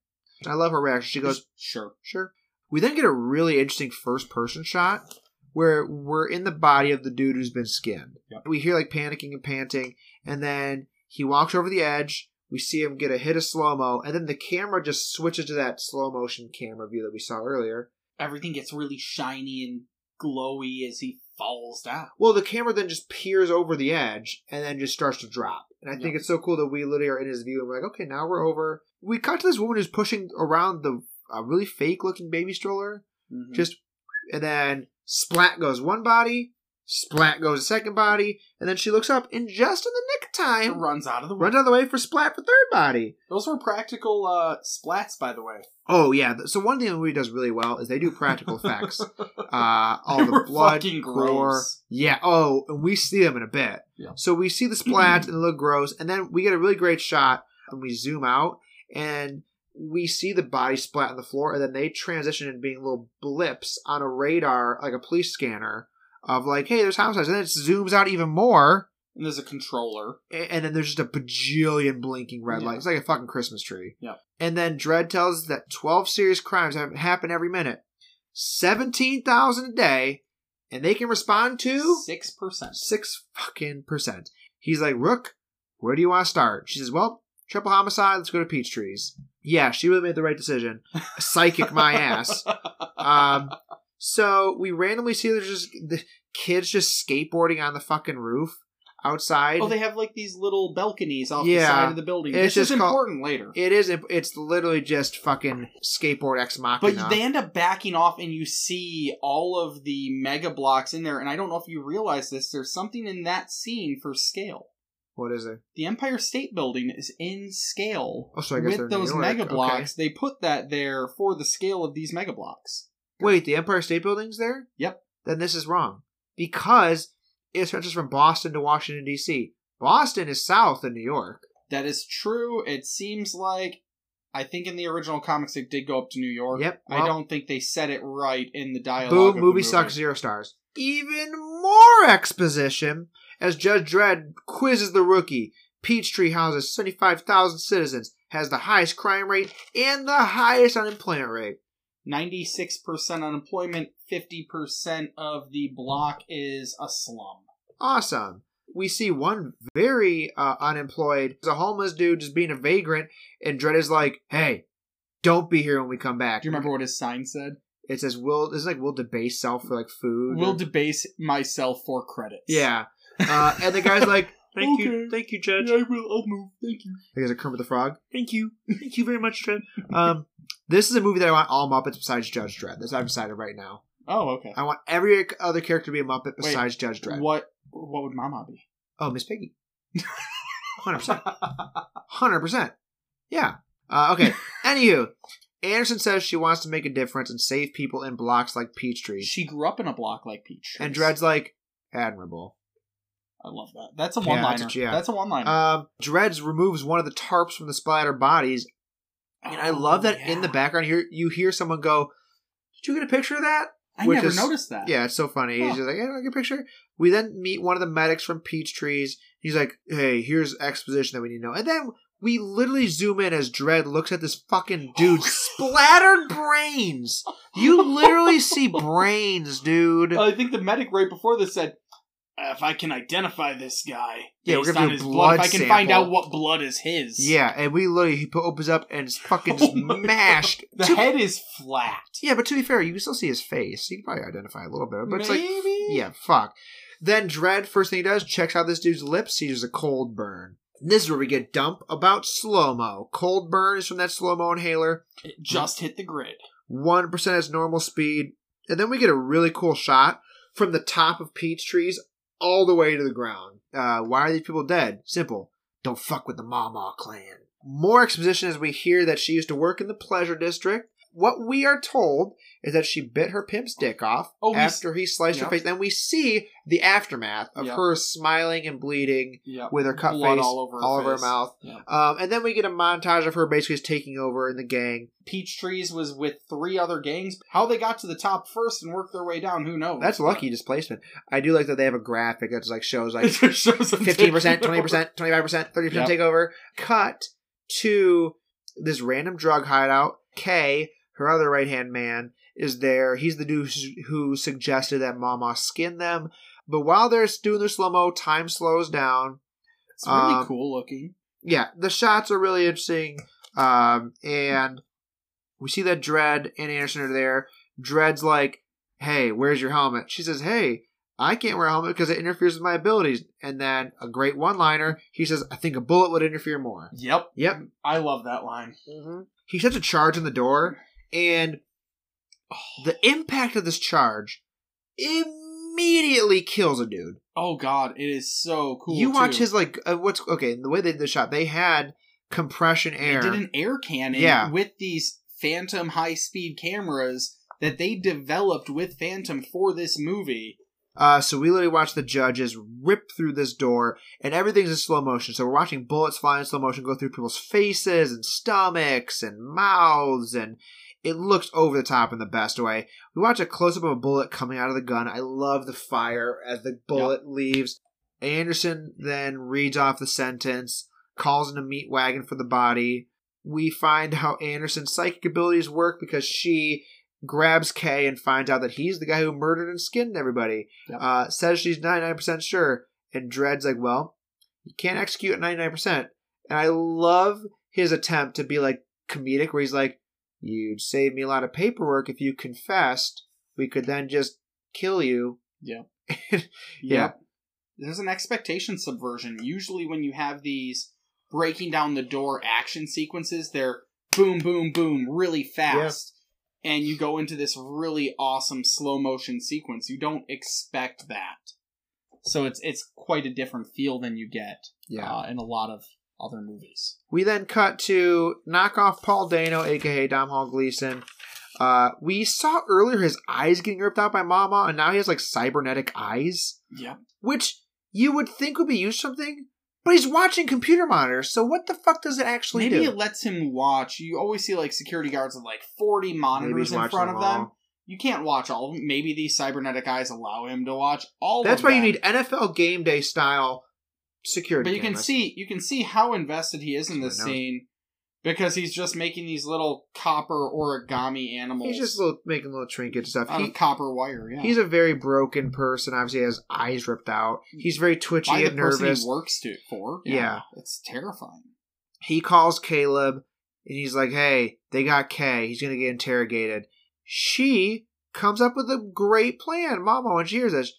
[SPEAKER 1] I love her reaction. She goes,
[SPEAKER 2] sure.
[SPEAKER 1] sure. We then get a really interesting first person shot where we're in the body of the dude who's been skinned.
[SPEAKER 2] Yep.
[SPEAKER 1] We hear like panicking and panting, and then he walks over the edge. We see him get a hit of slow mo, and then the camera just switches to that slow motion camera view that we saw earlier.
[SPEAKER 2] Everything gets really shiny and glowy as he falls down.
[SPEAKER 1] Well, the camera then just peers over the edge and then just starts to drop. And I think it's so cool that we literally are in his view and we're like, okay, now we're over. We cut to this woman who's pushing around the uh, really fake looking baby stroller.
[SPEAKER 2] Mhm.
[SPEAKER 1] Just, and then splat goes one body, splat goes a second body, and then she looks up and just in the nick of time
[SPEAKER 2] runs out of the way.
[SPEAKER 1] runs out of the way for splat for third body.
[SPEAKER 2] Those were practical uh, splats, by the way.
[SPEAKER 1] Oh, yeah. So one thing the movie does really well is they do practical effects. Uh, all the blood, gore. Yeah. Oh, and we see them in a bit.
[SPEAKER 2] Yeah.
[SPEAKER 1] So we see the splats and they look gross, and then we get a really great shot and we zoom out and we see the body splat on the floor, and then they transition into being little blips on a radar, like a police scanner, of like, hey, there's homicides, and then it zooms out even more,
[SPEAKER 2] And there's a controller.
[SPEAKER 1] and then there's just a bajillion blinking red
[SPEAKER 2] Yeah.
[SPEAKER 1] lights, like a fucking Christmas tree.
[SPEAKER 2] Yeah.
[SPEAKER 1] And then Dredd tells us that 12 serious crimes have happen every minute, 17,000 a day, and they can respond to
[SPEAKER 2] Six percent.
[SPEAKER 1] six fucking percent. He's like, Rook, where do you want to start? She says, Well, triple homicide, let's go to peach trees. Yeah, she really made the right decision. Psychic my ass. Um, so we randomly see there's just the kids just skateboarding on the fucking roof outside.
[SPEAKER 2] Oh, they have like these little balconies off
[SPEAKER 1] Yeah.
[SPEAKER 2] the side of the building.
[SPEAKER 1] It's
[SPEAKER 2] this is
[SPEAKER 1] just called-
[SPEAKER 2] important later.
[SPEAKER 1] it is. It's literally just fucking skateboard ex machina.
[SPEAKER 2] But they end up backing off, and you see all of the mega blocks in there. And I don't know if you realize this. There's something in that scene for scale.
[SPEAKER 1] What is it?
[SPEAKER 2] The Empire State Building is in scale
[SPEAKER 1] Oh, so I guess
[SPEAKER 2] with those mega
[SPEAKER 1] Okay.
[SPEAKER 2] blocks. They put that there for the scale of these mega blocks.
[SPEAKER 1] Wait, the Empire State Building's there?
[SPEAKER 2] Yep.
[SPEAKER 1] Then this is wrong because it stretches from Boston to Washington D.C. Boston is south of New York.
[SPEAKER 2] That is true. It seems like I think in the original comics it did go up to New York.
[SPEAKER 1] Yep,
[SPEAKER 2] I don't think they said it right in the dialogue.
[SPEAKER 1] Boom,
[SPEAKER 2] the
[SPEAKER 1] movie sucks, zero stars. Even more exposition as Judge Dredd quizzes the rookie. Peachtree houses 75,000 citizens, has the highest crime rate and the highest unemployment rate.
[SPEAKER 2] 96% unemployment, 50% of the block is a slum.
[SPEAKER 1] Awesome. We see one very uh, unemployed, a homeless dude just being a vagrant, and Dredd is like, hey, don't be here when we come back.
[SPEAKER 2] Do you remember what his sign said?
[SPEAKER 1] It says, "Will." It's like, "Will debase self for like food."
[SPEAKER 2] Will
[SPEAKER 1] or-
[SPEAKER 2] debase myself for credits.
[SPEAKER 1] yeah. Uh, and the guy's like, "Thank you, thank you, Judge."
[SPEAKER 2] Yeah, I will. I'll move. Thank you.
[SPEAKER 1] There's a Kermit the Frog. Thank you. Thank you very much, Dredd. Um, this is a movie that I want all Muppets besides Judge Dredd. That's I've decided right now.
[SPEAKER 2] Oh, okay.
[SPEAKER 1] I want every other character to be a Muppet besides Judge Dredd.
[SPEAKER 2] What What would Mama be?
[SPEAKER 1] Oh, Miss Piggy. Hundred percent. Hundred percent. Yeah. Uh, okay. Anywho, Anderson says she wants to make a difference and save people in blocks like Peachtree,
[SPEAKER 2] she grew up in a block like Peach.
[SPEAKER 1] and. Dredd's like admirable.
[SPEAKER 2] I love that. That's a one
[SPEAKER 1] that's
[SPEAKER 2] liner.
[SPEAKER 1] what- yeah.
[SPEAKER 2] That's a one liner.
[SPEAKER 1] Um, Dreads removes one of the tarps from the splatter bodies, and I love that in the background here you hear someone go, "Did you get a picture of that?"
[SPEAKER 2] I
[SPEAKER 1] Which
[SPEAKER 2] never
[SPEAKER 1] is-
[SPEAKER 2] noticed that.
[SPEAKER 1] Yeah, it's so funny.
[SPEAKER 2] Huh.
[SPEAKER 1] He's just like, hey, want get a picture? We then meet one of the medics from Peach Trees. He's like, hey, here's exposition that we need to know. And then we literally zoom in as Dredd looks at this fucking dude splattered brains. You literally see brains, dude.
[SPEAKER 2] I think the medic right before this said, Uh, "If I can identify this guy,
[SPEAKER 1] Yeah, we're gonna
[SPEAKER 2] on
[SPEAKER 1] do
[SPEAKER 2] his
[SPEAKER 1] blood
[SPEAKER 2] blood, if I can find out what blood is his."
[SPEAKER 1] Yeah, and we literally he opens up and it's fucking just
[SPEAKER 2] Oh
[SPEAKER 1] mashed.
[SPEAKER 2] the
[SPEAKER 1] To-
[SPEAKER 2] head is flat.
[SPEAKER 1] yeah, but to be fair, you can still see his face. You can probably identify a little bit, but it's like
[SPEAKER 2] Maybe.
[SPEAKER 1] Yeah, fuck. Then Dredd, first thing he does, checks out this dude's lips, sees a cold burn. This is where we get dump about slow mo. Cold burn is from that slow mo inhaler.
[SPEAKER 2] It just hit the grid.
[SPEAKER 1] One percent is normal speed, and then we get a really cool shot from the top of peach trees all the way to the ground. Uh, why are these people dead? Simple. Don't fuck with the Mama clan. More exposition as we hear that she used to work in the pleasure district. What we are told is that she bit her pimp's dick off
[SPEAKER 2] Oh,
[SPEAKER 1] after he sliced
[SPEAKER 2] Yep.
[SPEAKER 1] her face. Then we see the aftermath of
[SPEAKER 2] Yep.
[SPEAKER 1] her smiling and bleeding
[SPEAKER 2] Yep.
[SPEAKER 1] with her cut
[SPEAKER 2] Blood
[SPEAKER 1] face
[SPEAKER 2] all over her
[SPEAKER 1] all over her mouth. Um, and then we get a montage of her basically taking over in the gang.
[SPEAKER 2] Peach Trees was with three other gangs. How they got to the top first and worked their way down, who knows?
[SPEAKER 1] That's lucky displacement. I do like that they have a graphic that's like shows like
[SPEAKER 2] It just shows them
[SPEAKER 1] fifteen percent, twenty percent, twenty five percent, thirty percent takeover. Cut to this random drug hideout. Kay, her other right hand man, is there. He's the dude who suggested that Mama skin them. But while they're doing their slow mo, time slows down.
[SPEAKER 2] It's really
[SPEAKER 1] Um,
[SPEAKER 2] cool looking.
[SPEAKER 1] Yeah, the shots are really interesting. Um, and we see that Dredd and Anderson are there. Dredd's like, "Hey, where's your helmet?" She says, "Hey." I can't wear a helmet because it interferes with my abilities. And then a great one liner. He says, I think a bullet would interfere more.
[SPEAKER 2] Yep.
[SPEAKER 1] Yep.
[SPEAKER 2] I love that line.
[SPEAKER 1] He sets a charge on the door, and the impact of this charge immediately kills a dude.
[SPEAKER 2] Oh god, it is so cool.
[SPEAKER 1] you watch
[SPEAKER 2] too.
[SPEAKER 1] his, like, uh, what's, okay, the way they did the shot, they had compression air.
[SPEAKER 2] They did an air cannon
[SPEAKER 1] Yeah.
[SPEAKER 2] with these Phantom high speed cameras that they developed with Phantom for this movie.
[SPEAKER 1] Uh, so we literally watch the judges rip through this door, and everything's in slow motion. So we're watching bullets fly in slow motion go through people's faces and stomachs and mouths, and it looks over the top in the best way. We watch a close up of a bullet coming out of the gun. I love the fire as the bullet leaves. Anderson then reads off the sentence, calls in a meat wagon for the body. We find how Anderson's psychic abilities work because she grabs Kay and finds out that he's the guy who murdered and skinned everybody.
[SPEAKER 2] Yep.
[SPEAKER 1] Uh, says she's 99% sure. And Dredd's like, well, you can't execute at 99%. And I love his attempt to be like comedic, where he's like, you'd save me a lot of paperwork if you confessed. We could then just kill you.
[SPEAKER 2] Yeah.
[SPEAKER 1] Yeah.
[SPEAKER 2] Yep. There's an expectation subversion. Usually, when you have these breaking down the door action sequences, they're boom, boom, boom, really fast. And you go into this really awesome slow motion sequence. You don't expect that. So it's it's quite a different feel than you get
[SPEAKER 1] Yeah.
[SPEAKER 2] uh, in a lot of other movies.
[SPEAKER 1] We then cut to knockoff Paul Dano, aka Domhnall Gleeson. Uh, we saw earlier his eyes getting ripped out by Mama, and now he has like cybernetic eyes,
[SPEAKER 2] Yep.
[SPEAKER 1] which you would think would be used something, but he's watching computer monitors. So what the fuck does it actually
[SPEAKER 2] Maybe
[SPEAKER 1] do?
[SPEAKER 2] it lets him watch. You always see like security guards with like 40 monitors in front of them. You can't watch all of them. Maybe these cybernetic eyes allow him to watch all
[SPEAKER 1] That's why
[SPEAKER 2] them.
[SPEAKER 1] you need NFL game day style security.
[SPEAKER 2] But you can see you can see how invested he is in this
[SPEAKER 1] what I know.
[SPEAKER 2] scene because he's just making these little copper origami animals.
[SPEAKER 1] he's just little, making little trinket stuff.
[SPEAKER 2] out
[SPEAKER 1] He,
[SPEAKER 2] of copper wire. Yeah,
[SPEAKER 1] He's a very broken person. Obviously, he has eyes ripped out. He's very twitchy
[SPEAKER 2] by
[SPEAKER 1] and nervous.
[SPEAKER 2] he works to for.
[SPEAKER 1] Yeah.
[SPEAKER 2] it's terrifying.
[SPEAKER 1] he calls Caleb and he's like, "Hey, they got Kay. He's gonna get interrogated." She comes up with a great plan, Mama, when she hears this: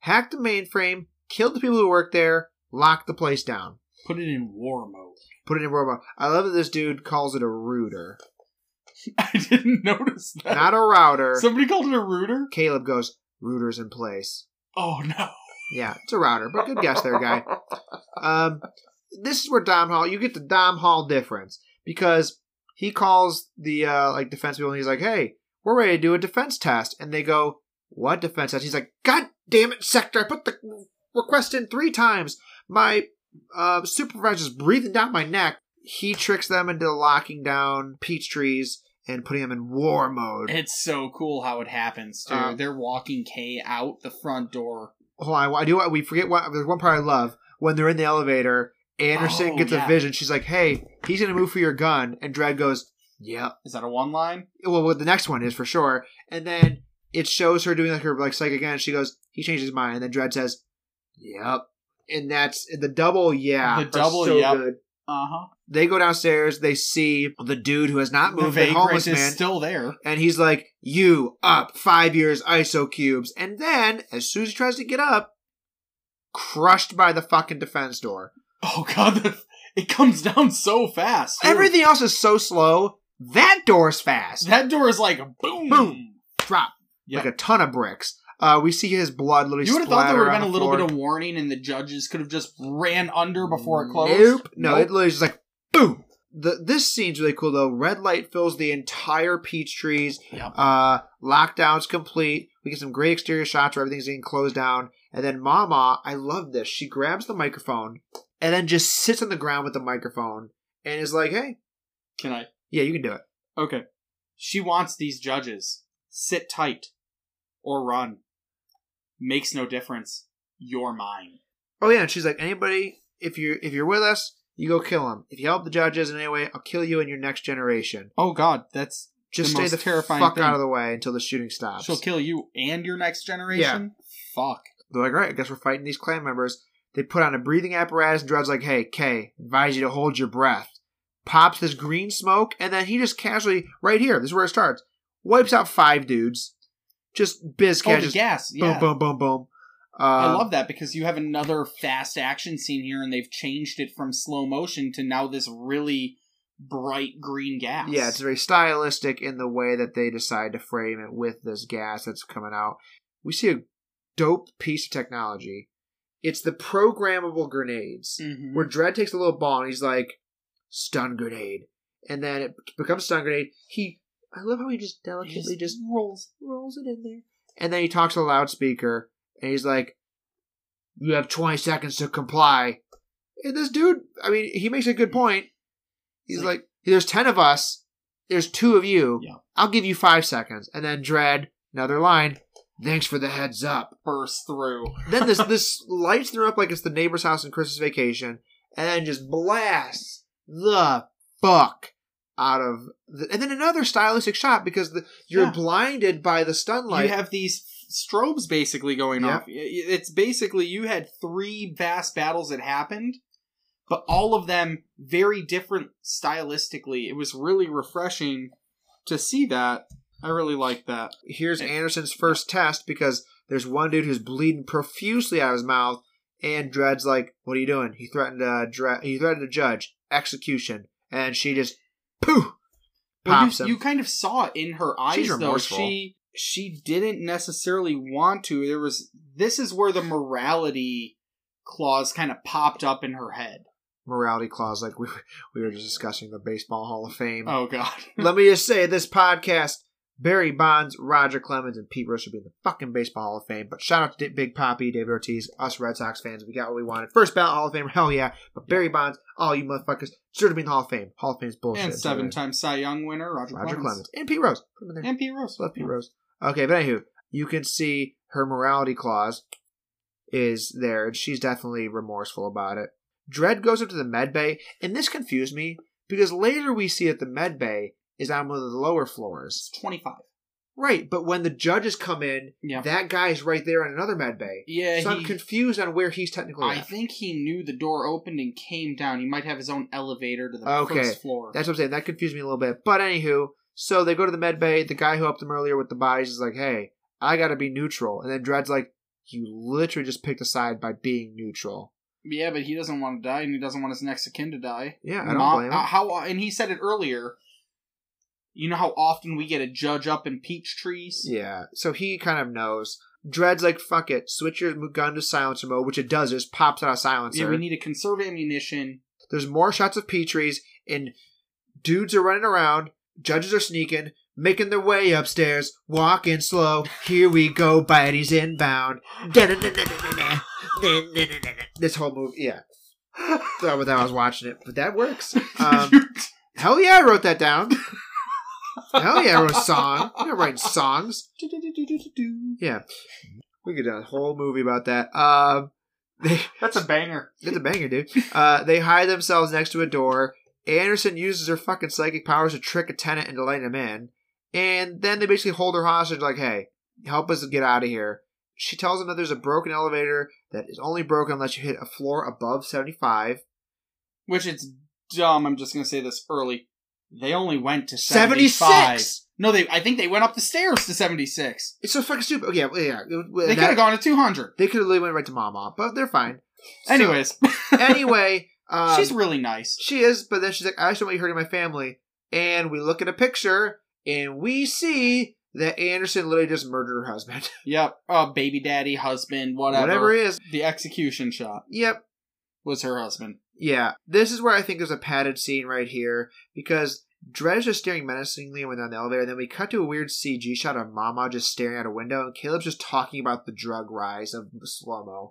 [SPEAKER 1] hack the mainframe, kill the people who work there, lock the place down,
[SPEAKER 2] Put it in war mode.
[SPEAKER 1] put it in war mode. I love that this dude calls it a router,
[SPEAKER 2] I didn't notice that.
[SPEAKER 1] not a router.
[SPEAKER 2] Somebody called it a router.
[SPEAKER 1] Caleb goes, "Router's in place."
[SPEAKER 2] Oh no.
[SPEAKER 1] Yeah, it's a router, but good guess there, guy. Um, this is where Domhnall you get the Domhnall difference because he calls the uh, like defense people and he's like, "Hey, we're ready to do a defense test," and they go, "What defense test?" He's like, "God damn it, Sector! I put the request in three times. My uh, supervisor's breathing down my neck." He tricks them into locking down peach trees and putting him in war mode.
[SPEAKER 2] It's so cool how it happens too.
[SPEAKER 1] Uh,
[SPEAKER 2] They're walking Kay out the front door.
[SPEAKER 1] Hold on, I do. We forget what. There's one part I love when they're in the elevator. Anderson
[SPEAKER 2] Oh,
[SPEAKER 1] gets
[SPEAKER 2] yeah.
[SPEAKER 1] a vision. She's like, "Hey, he's gonna move for your gun," and Dredd goes, "Yep."
[SPEAKER 2] Is that a one line?
[SPEAKER 1] Well, well, the next one is for sure. And then it shows her doing like her like psychic again. She goes, "He changed his mind," and then Dredd says, "Yep." And that's the double. Yeah,
[SPEAKER 2] The double
[SPEAKER 1] so
[SPEAKER 2] yep.
[SPEAKER 1] good.
[SPEAKER 2] Uh huh.
[SPEAKER 1] They go downstairs. They see the dude who has not moved, the, homeless
[SPEAKER 2] vagrant is
[SPEAKER 1] man,
[SPEAKER 2] still there.
[SPEAKER 1] and he's like, "You up? Five years ISO cubes." And then, as soon as he tries to get up, crushed by the fucking defense door.
[SPEAKER 2] Oh god, the, it comes down so fast.
[SPEAKER 1] Everything else is so slow. That door's fast.
[SPEAKER 2] That door is like boom,
[SPEAKER 1] Boom. Drop
[SPEAKER 2] Yeah.
[SPEAKER 1] like a ton of bricks. Uh, we see his blood literally.
[SPEAKER 2] You would have thought there would have been a little bit of warning, and the judges could have just ran under before it closed.
[SPEAKER 1] Nope. No,
[SPEAKER 2] Nope.
[SPEAKER 1] it literally just like boom. The this scene's really cool though. Red light fills the entire peach trees.
[SPEAKER 2] Yep.
[SPEAKER 1] Uh, lockdown's complete. We get some great exterior shots where everything's getting closed down. And then Mama, I love this. She grabs the microphone and then just sits on the ground with the microphone and is like, "Hey,
[SPEAKER 2] Can I?
[SPEAKER 1] yeah, you can do it."
[SPEAKER 2] Okay. She wants these judges sit tight or run. Makes no difference. You're mine.
[SPEAKER 1] Oh yeah, and she's like, "Anybody, if you're if you're with us, you go kill him. If you help the judges in any way, I'll kill you and your next generation.
[SPEAKER 2] Oh God, that's
[SPEAKER 1] Just
[SPEAKER 2] The
[SPEAKER 1] stay
[SPEAKER 2] most
[SPEAKER 1] the
[SPEAKER 2] terrifying
[SPEAKER 1] fuck
[SPEAKER 2] thing.
[SPEAKER 1] out of the way until the shooting stops."
[SPEAKER 2] she'll kill you and your next generation. Fuck.
[SPEAKER 1] They're like, all right, I guess we're fighting these clan members. They put on a breathing apparatus, and Dredd's like, hey, Kay, advise you to hold your breath. Pops this green smoke, and then he just casually, right here, this is where it starts, wipes out five dudes. Just biz
[SPEAKER 2] Oh, the gas.
[SPEAKER 1] boom,
[SPEAKER 2] Yeah.
[SPEAKER 1] boom, boom, boom. Uh,
[SPEAKER 2] I love that because you have another fast action scene here, and they've changed it from slow motion to now this really bright green gas.
[SPEAKER 1] Yeah, it's very stylistic in the way that they decide to frame it with this gas that's coming out. We see a dope piece of technology. It's the programmable grenades.
[SPEAKER 2] Mhm.
[SPEAKER 1] where Dredd takes a little ball and he's like, stun grenade. And then it becomes stun grenade. He, I love how he just delicately just,
[SPEAKER 2] just rolls.
[SPEAKER 1] rolls it in there. And then he talks to the loudspeaker and he's like, you have 20 seconds to comply. And this dude, I mean, he makes a good point. He's
[SPEAKER 2] It's
[SPEAKER 1] like, there's 10 of us. There's two of you.
[SPEAKER 2] Yeah.
[SPEAKER 1] I'll give you five seconds. And then Dredd, another line, thanks for the heads up
[SPEAKER 2] burst through.
[SPEAKER 1] then this this lights them up like it's the neighbor's house in Christmas Vacation, and then just blasts the fuck out of. The, and then another stylistic shot because the, you're
[SPEAKER 2] Yeah.
[SPEAKER 1] blinded by the stun light.
[SPEAKER 2] you have these strobes basically going
[SPEAKER 1] Yep.
[SPEAKER 2] off. It's basically you had three vast battles that happened, but all of them very different stylistically. It was really refreshing to see that. I really like that.
[SPEAKER 1] Here's Anderson's first test because there's one dude who's bleeding profusely out of his mouth, and Dredd's like, "What are you doing?" He threatened uh, a Dredd. He threatened a judge execution, and she just
[SPEAKER 2] Well,
[SPEAKER 1] pops
[SPEAKER 2] you, you kind of saw it in her eyes
[SPEAKER 1] She's
[SPEAKER 2] though. She she didn't necessarily want to. There was this is where the morality clause kind of popped up in her head.
[SPEAKER 1] Morality clause, like we we were just discussing the Baseball Hall of Fame.
[SPEAKER 2] Oh god.
[SPEAKER 1] Let me just say, this podcast, Barry Bonds, Roger Clemens, and Pete Rose should be in the fucking Baseball Hall of Fame. But shout out to Big Papi, David Ortiz, us Red Sox fans. We got what we wanted. First ballot Hall of Fame, hell yeah. But Barry Bonds, all you motherfuckers, should have been in the Hall of Fame. Hall of Fame's bullshit.
[SPEAKER 2] and seven time Cy Young winner Roger,
[SPEAKER 1] Roger
[SPEAKER 2] Clemens.
[SPEAKER 1] Clemens. And Pete Rose. Put him in there.
[SPEAKER 2] and Pete Rose.
[SPEAKER 1] Love Pete Rose. Okay, but anywho, you can see her morality clause is there, and she's definitely remorseful about it. Dredd goes up to the med bay, and this confused me because later we see at the med bay is on one of the lower floors.
[SPEAKER 2] It's twenty five.
[SPEAKER 1] Right, but when the judges come in,
[SPEAKER 2] Yeah.
[SPEAKER 1] that guy's right there on another med bay.
[SPEAKER 2] Yeah,
[SPEAKER 1] so I'm confused on where he's technically
[SPEAKER 2] I
[SPEAKER 1] at.
[SPEAKER 2] think he knew the door opened and came down. He might have his own elevator to the
[SPEAKER 1] Okay,
[SPEAKER 2] first floor.
[SPEAKER 1] That's what I'm saying. That confused me a little bit. But anywho, so they go to the med bay. The guy who helped them earlier with the bodies is like, "Hey, I got to be neutral," and then Dredd's like, "You literally just picked a side by being neutral."
[SPEAKER 2] yeah, but he doesn't want to die, and he doesn't want his next of kin to die.
[SPEAKER 1] Yeah, I don't blame him.
[SPEAKER 2] uh, how and he said it earlier. You know how often we get a judge up in peach trees.
[SPEAKER 1] yeah, so he kind of knows. Dredd's like, "Fuck it, switch your gun to silencer mode," which it does. It just pops out of silencer.
[SPEAKER 2] Yeah, we need to conserve ammunition.
[SPEAKER 1] There's more shots of Peach Trees, and dudes are running around. Judges are sneaking, making their way upstairs, walking slow. Here we go, Bitey's inbound. this whole movie, yeah. Thought that I was watching it, but that works. Um, hell yeah, I wrote that down. Hell yeah, I wrote a song. I'm not writing songs. Yeah. We could do a whole movie about that. Um, they,
[SPEAKER 2] That's a banger.
[SPEAKER 1] it's a banger, dude. Uh, they hide themselves next to a door. Anderson uses her fucking psychic powers to trick a tenant into letting him in. And then they basically hold her hostage, like, hey, help us get out of here. She tells them that there's a broken elevator that is only broken unless you hit a floor above 75.
[SPEAKER 2] Which it's dumb. I'm just gonna say this early. They only went to 75.
[SPEAKER 1] 76!
[SPEAKER 2] No, they. I think they went up the stairs to 76.
[SPEAKER 1] It's so fucking stupid. Okay, yeah. yeah.
[SPEAKER 2] They could have gone to 200.
[SPEAKER 1] They could have really went right to Mama, but they're fine. So-
[SPEAKER 2] Anyways,
[SPEAKER 1] anyway, um,
[SPEAKER 2] she's really nice.
[SPEAKER 1] She is, but then she's like, I just don't want you hurting my family. And we look at a picture, and we see that Anderson literally just murdered her husband.
[SPEAKER 2] Yep. Uh, baby daddy, husband, whatever.
[SPEAKER 1] Whatever it is.
[SPEAKER 2] The execution shot
[SPEAKER 1] Yep.
[SPEAKER 2] Was her husband.
[SPEAKER 1] Yeah. This is where I think there's a padded scene right here, because Dredd is just staring menacingly when they're on the elevator, and then we cut to a weird CG shot of Mama just staring out a window, and Caleb's just talking about the drug rise of slow mo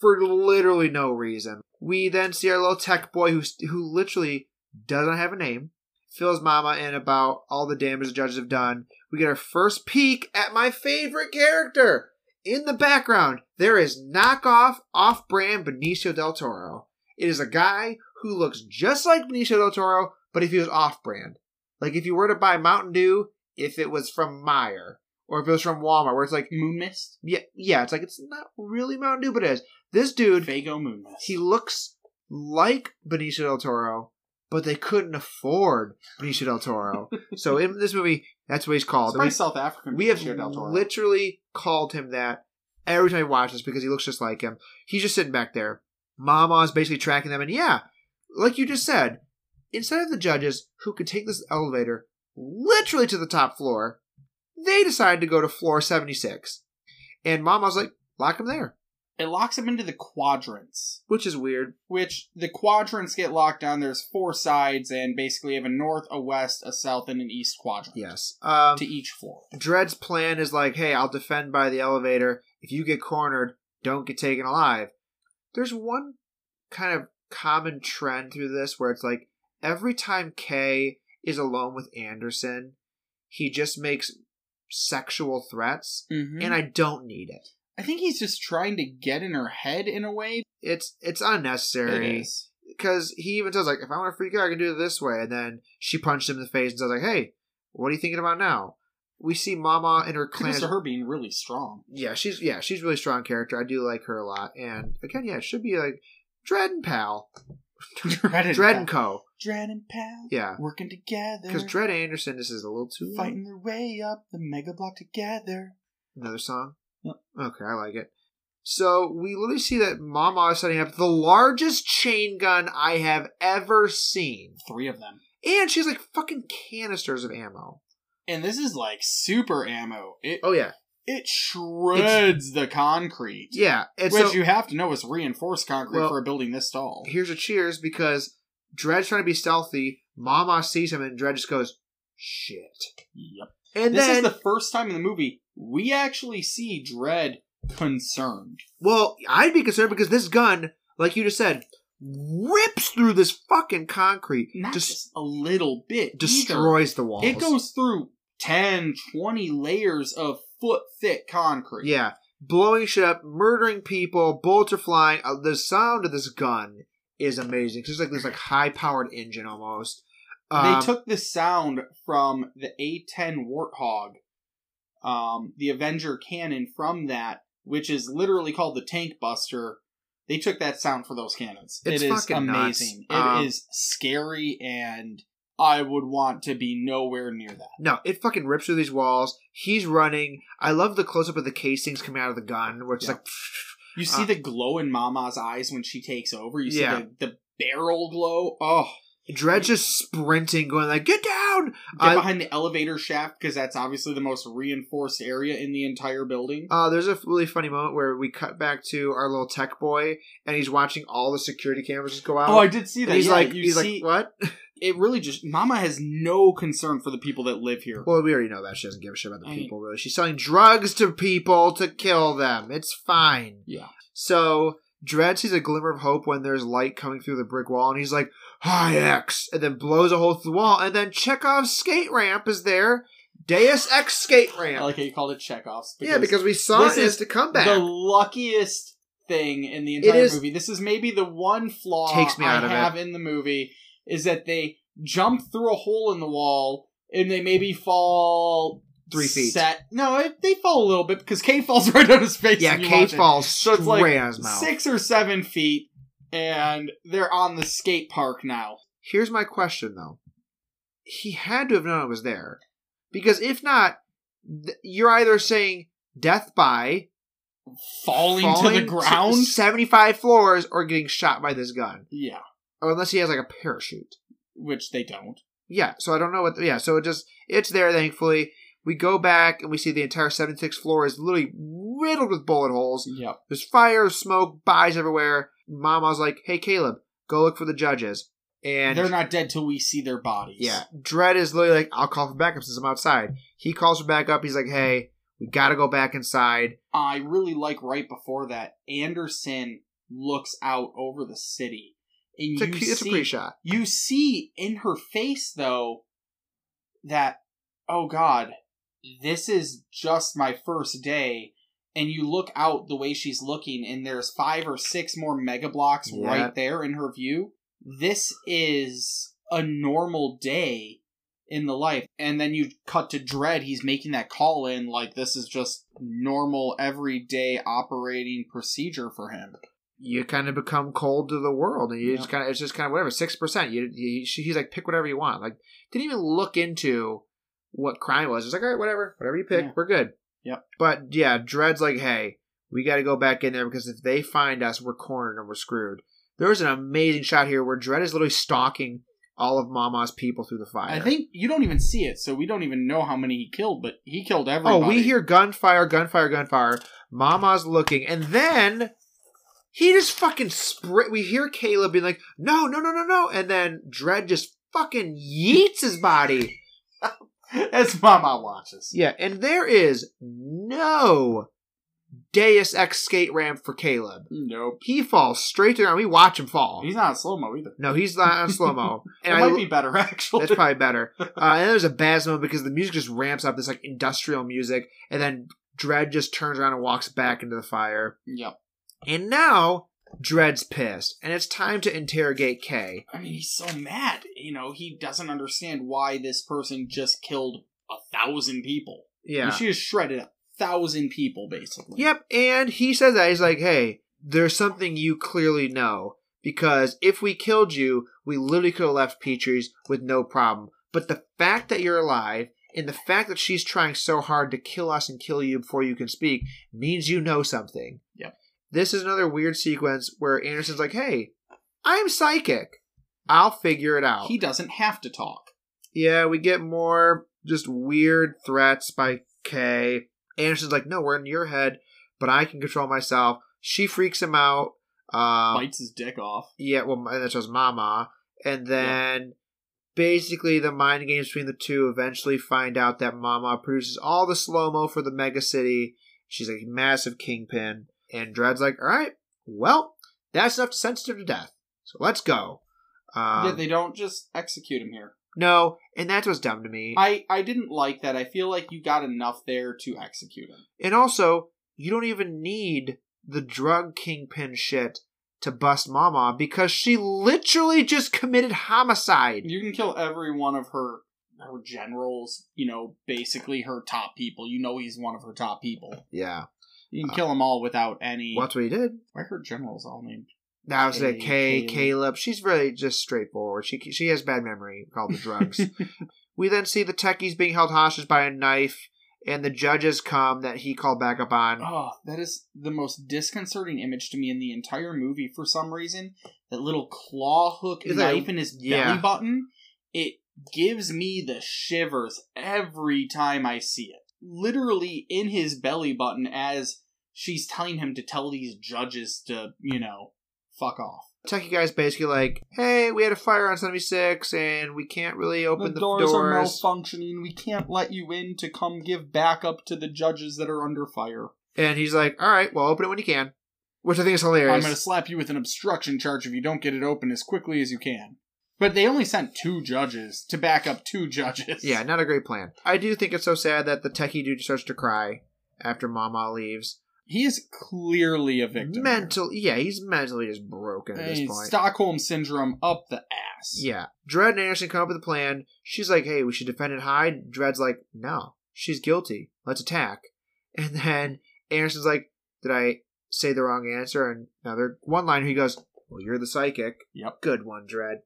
[SPEAKER 1] for literally no reason. We then see our little tech boy who who literally doesn't have a name, fills Mama in about all the damage the judges have done. We get our first peek at my favorite character. In the background, there is knockoff, off-brand Benicio del Toro. It is a guy who looks just like Benicio del Toro, but if he was off-brand. Like if you were to buy Mountain Dew, if it was from Meijer, or if it was from Walmart, where it's like,
[SPEAKER 2] Moon Mist?
[SPEAKER 1] yeah, yeah, it's like it's not really Mountain Dew, but it is. This dude,
[SPEAKER 2] Fago Moon Mist.
[SPEAKER 1] he looks like Benicio del Toro, but they couldn't afford Benicio del Toro. so in this movie, that's what he's
[SPEAKER 2] It's
[SPEAKER 1] called.
[SPEAKER 2] South African.
[SPEAKER 1] we have literally called him that every time we watch this because he looks just like him. He's just sitting back there. Mama is basically tracking them, and yeah, like you just said, instead of the judges who could take this elevator literally to the top floor, they decided to go to floor 76. And Mama's like, lock him there,
[SPEAKER 2] It locks them into the quadrants.
[SPEAKER 1] which is weird.
[SPEAKER 2] which the quadrants get locked down. There's four sides, and basically you have a north, a west, a south, and an east quadrant
[SPEAKER 1] Yes. Um,
[SPEAKER 2] to each floor.
[SPEAKER 1] Dredd's plan is like, hey, I'll defend by the elevator. If you get cornered, don't get taken alive. There's one kind of common trend through this where it's like every time Kay is alone with Anderson, he just makes sexual threats,
[SPEAKER 2] Mm-hmm.
[SPEAKER 1] and I don't need it.
[SPEAKER 2] I think he's just trying to get in her head in a way.
[SPEAKER 1] It's it's unnecessary
[SPEAKER 2] is.
[SPEAKER 1] because he even says like, if I want to freak out, I can do it this way. And then she punched him in the face and says like, hey, what are you thinking about now? We see Mama and her clan.
[SPEAKER 2] Her being really strong.
[SPEAKER 1] yeah, she's yeah, she's a really strong character. I do like her a lot. And again, yeah, it should be like Dredd and Pal,
[SPEAKER 2] Dredd and
[SPEAKER 1] Dredd and Co.
[SPEAKER 2] Dredd and Pal.
[SPEAKER 1] Yeah,
[SPEAKER 2] Working together.
[SPEAKER 1] because Dredd Anderson, this is a little too
[SPEAKER 2] Fighting their way up the mega block together.
[SPEAKER 1] Another song. Okay, I like it. So we literally see that Mama is setting up the largest chain gun I have ever seen,
[SPEAKER 2] Three of them.
[SPEAKER 1] and she's like fucking canisters of ammo.
[SPEAKER 2] And this is like super ammo. It
[SPEAKER 1] Oh yeah,
[SPEAKER 2] it shreds the concrete.
[SPEAKER 1] yeah.
[SPEAKER 2] Which
[SPEAKER 1] so
[SPEAKER 2] you have to know is reinforced concrete
[SPEAKER 1] Well,
[SPEAKER 2] for a building this tall.
[SPEAKER 1] here's a cheers because Dredd's trying to be stealthy. Mama sees him, and Dredd just goes, "Shit."
[SPEAKER 2] Yep.
[SPEAKER 1] And
[SPEAKER 2] This
[SPEAKER 1] then
[SPEAKER 2] is the first time in the movie we actually see Dredd concerned.
[SPEAKER 1] Well, I'd be concerned because this gun, like you just said, rips through this fucking concrete,
[SPEAKER 2] Not
[SPEAKER 1] just
[SPEAKER 2] just a little bit. either.
[SPEAKER 1] destroys the walls.
[SPEAKER 2] It goes through 10, 20 layers of foot thick concrete.
[SPEAKER 1] yeah, blowing shit up, murdering people, bullets are flying. Uh, the sound of this gun is amazing. It's just like this like high powered engine almost. Um,
[SPEAKER 2] they took the sound from the A10 Warthog, um, the Avenger cannon from that, which is literally called the Tank Buster. They took that sound for those cannons.
[SPEAKER 1] It's
[SPEAKER 2] it is
[SPEAKER 1] fucking nuts.
[SPEAKER 2] amazing. It is
[SPEAKER 1] Um,
[SPEAKER 2] scary, and I would want to be nowhere near that.
[SPEAKER 1] no, it fucking rips through these walls. He's running. I love the close up of the casings coming out of the gun, where it's
[SPEAKER 2] Yeah.
[SPEAKER 1] like.
[SPEAKER 2] You see
[SPEAKER 1] Uh,
[SPEAKER 2] the glow in Mama's eyes when she takes over. You see
[SPEAKER 1] Yeah.
[SPEAKER 2] the, the barrel glow. Oh,
[SPEAKER 1] Dredd's just sprinting, going like, "Get down!"
[SPEAKER 2] get
[SPEAKER 1] I-
[SPEAKER 2] behind the elevator shaft because that's obviously the most reinforced area in the entire building.
[SPEAKER 1] Uh, there's a really funny moment where we cut back to our little tech boy, and he's watching all the security cameras just go out.
[SPEAKER 2] oh, I did see
[SPEAKER 1] And
[SPEAKER 2] that.
[SPEAKER 1] he's
[SPEAKER 2] yeah,
[SPEAKER 1] like,
[SPEAKER 2] you
[SPEAKER 1] he's
[SPEAKER 2] see,
[SPEAKER 1] like, what?
[SPEAKER 2] it really just Mama has no concern for the people that live here.
[SPEAKER 1] well, we already know that she doesn't give a shit about the
[SPEAKER 2] I mean-
[SPEAKER 1] people. Really, she's selling drugs to people to kill them. It's fine.
[SPEAKER 2] Yeah.
[SPEAKER 1] So Dredd sees a glimmer of hope when there's light coming through the brick wall, and he's like, "Hi-Ex," and then blows a hole through the wall, and then Chekhov's skate ramp is there. Deus Ex skate ramp.
[SPEAKER 2] I like how you called it Chekhov's.
[SPEAKER 1] yeah, because we saw
[SPEAKER 2] this
[SPEAKER 1] it
[SPEAKER 2] is
[SPEAKER 1] as to come back.
[SPEAKER 2] the luckiest thing in the entire movie. This is maybe the one flaw
[SPEAKER 1] Takes me
[SPEAKER 2] I
[SPEAKER 1] out of it.
[SPEAKER 2] have in the movie is that they jump through a hole in the wall and they maybe fall
[SPEAKER 1] Three feet.
[SPEAKER 2] Set. No, it, they fall a little bit because Kay falls right on his face.
[SPEAKER 1] yeah, Kate
[SPEAKER 2] watch it.
[SPEAKER 1] falls
[SPEAKER 2] So it's like
[SPEAKER 1] on his mouth.
[SPEAKER 2] six or seven feet, and they're on the skate park now.
[SPEAKER 1] Here's my question though. He had to have known it was there. Because if not, th- you're either saying death by
[SPEAKER 2] Falling, to the ground.
[SPEAKER 1] 75 floors or getting shot by this gun.
[SPEAKER 2] yeah,
[SPEAKER 1] Or unless he has like a parachute.
[SPEAKER 2] which they don't.
[SPEAKER 1] Yeah, so I don't know what. yeah, so it just it's there. Thankfully, we go back and we see the entire 76 floor is literally riddled with bullet holes.
[SPEAKER 2] Yep.
[SPEAKER 1] There's fire, smoke, bodies everywhere. Mama's like, "Hey, Caleb, go look for the judges." And
[SPEAKER 2] They're not dead till we see their bodies.
[SPEAKER 1] yeah, Dredd is literally like, "I'll call for backup since I'm outside." He calls for backup. He's like, "Hey, we got to go back inside."
[SPEAKER 2] I really like right before that, Anderson looks out over the city. And
[SPEAKER 1] It's
[SPEAKER 2] you
[SPEAKER 1] cu- it's a
[SPEAKER 2] see,
[SPEAKER 1] pre-shot.
[SPEAKER 2] You see in her face, though, that, oh God, this is just my first day. And you look out the way she's looking, and there's five or six more mega blocks
[SPEAKER 1] Yeah.
[SPEAKER 2] right there in her view. This is a normal day in the life. And then you cut to Dredd. He's making that call in like this is just normal, everyday operating procedure for him.
[SPEAKER 1] You kind of become cold to the world, and you
[SPEAKER 2] Yeah.
[SPEAKER 1] just kind of it's just kind of whatever six percent. You, you he's like pick whatever you want. Like didn't even look into what crime was. It's like all right, whatever, whatever you pick,
[SPEAKER 2] Yeah.
[SPEAKER 1] we're good.
[SPEAKER 2] Yep.
[SPEAKER 1] But yeah, Dredd's like, hey, we got to go back in there because if they find us, we're cornered and we're screwed. There's an amazing shot here where Dredd is literally stalking all of Mama's people through the fire.
[SPEAKER 2] I think you don't even see it, so we don't even know how many he killed, but he killed everybody.
[SPEAKER 1] Oh, we hear gunfire, gunfire, gunfire. Mama's looking, and then he just fucking sprint. We hear Caleb being like, "No, no, no, no, no," and then Dredd just fucking yeets his body.
[SPEAKER 2] As Mama watches.
[SPEAKER 1] Yeah, and there is no Deus Ex skate ramp for Caleb.
[SPEAKER 2] Nope.
[SPEAKER 1] He falls straight to ground. We watch him fall.
[SPEAKER 2] He's not slow mo either.
[SPEAKER 1] no, he's not on slow mo.
[SPEAKER 2] It might
[SPEAKER 1] I,
[SPEAKER 2] be better actually.
[SPEAKER 1] that's probably better. Uh, and there's a bad moment because the music just ramps up, this like industrial music, and then Dredd just turns around and walks back into the fire.
[SPEAKER 2] yep.
[SPEAKER 1] And now Dredd's pissed, and it's time to interrogate Kay.
[SPEAKER 2] I mean, he's so mad. You know, he doesn't understand why this person just killed a thousand people.
[SPEAKER 1] Yeah.
[SPEAKER 2] She just shredded a thousand people, basically.
[SPEAKER 1] Yep, and he says that he's like, "Hey, there's something you clearly know because if we killed you, we literally could have left Petrie's with no problem. But the fact that you're alive and the fact that she's trying so hard to kill us and kill you before you can speak means you know something."
[SPEAKER 2] Yep.
[SPEAKER 1] This is another weird sequence where Anderson's like, "Hey, I'm psychic. I'll figure it out."
[SPEAKER 2] He doesn't have to talk.
[SPEAKER 1] Yeah, we get more just weird threats by Kay. Anderson's like, no, we're in your head, but I can control myself. She freaks him out. Um,
[SPEAKER 2] Bites his dick off.
[SPEAKER 1] yeah, well, and that's just Mama. And then basically the mind games between the two eventually find out that Mama produces all the slow mo for the mega city. She's a massive kingpin. And Dredd's like, all right, well, that's enough to sentence her to death. So let's go. Um,
[SPEAKER 2] yeah, they don't just execute him here.
[SPEAKER 1] no, and that's what's dumb to me.
[SPEAKER 2] I, I didn't like that. I feel like you got enough there to execute him.
[SPEAKER 1] And also, you don't even need the drug kingpin shit to bust Mama because she literally just committed homicide.
[SPEAKER 2] You can kill every one of her her generals, you know, basically her top people. You know he's one of her top people.
[SPEAKER 1] Yeah,
[SPEAKER 2] You can kill them all without any.
[SPEAKER 1] well, that's what he did.
[SPEAKER 2] Why are her generals all named?
[SPEAKER 1] That was like
[SPEAKER 2] Kay,
[SPEAKER 1] Kay,
[SPEAKER 2] Caleb.
[SPEAKER 1] Caleb. She's really just straightforward. She she has bad memory called the drugs. we then see the techies being held hostage by a knife, and the judges come that he called back up on.
[SPEAKER 2] Oh, that is the most disconcerting image to me in the entire movie for some reason. That little claw hook
[SPEAKER 1] like-
[SPEAKER 2] knife in his
[SPEAKER 1] yeah.
[SPEAKER 2] belly button. It gives me the shivers every time I see it. Literally in his belly button as she's telling him to tell these judges to, you know, fuck off.
[SPEAKER 1] Techie guy's basically like, "Hey, we had a fire on seventy six, and we can't really open the,
[SPEAKER 2] doors, are
[SPEAKER 1] doors."
[SPEAKER 2] Are malfunctioning. We can't let you in to come give backup to the judges that are under fire.
[SPEAKER 1] And he's like, all right, well, open it when you can. which I think is hilarious.
[SPEAKER 2] I'm going to slap you with an obstruction charge if you don't get it open as quickly as you can. But they only sent two judges to back up two judges.
[SPEAKER 1] Yeah, not a great plan. I do think it's so sad that the techie dude starts to cry after Mama leaves.
[SPEAKER 2] He is clearly a victim.
[SPEAKER 1] Mental, yeah, he's mentally just broken at this point.
[SPEAKER 2] Stockholm syndrome up the ass.
[SPEAKER 1] Yeah, Dredd and Anderson come up with a plan. She's like, "Hey, we should defend and hide." Dredd's like, "No, she's guilty. Let's attack." And then Anderson's like, "Did I say the wrong answer?" And another one line, he goes, "Well, you're the psychic."
[SPEAKER 2] Yep.
[SPEAKER 1] Good one, Dredd.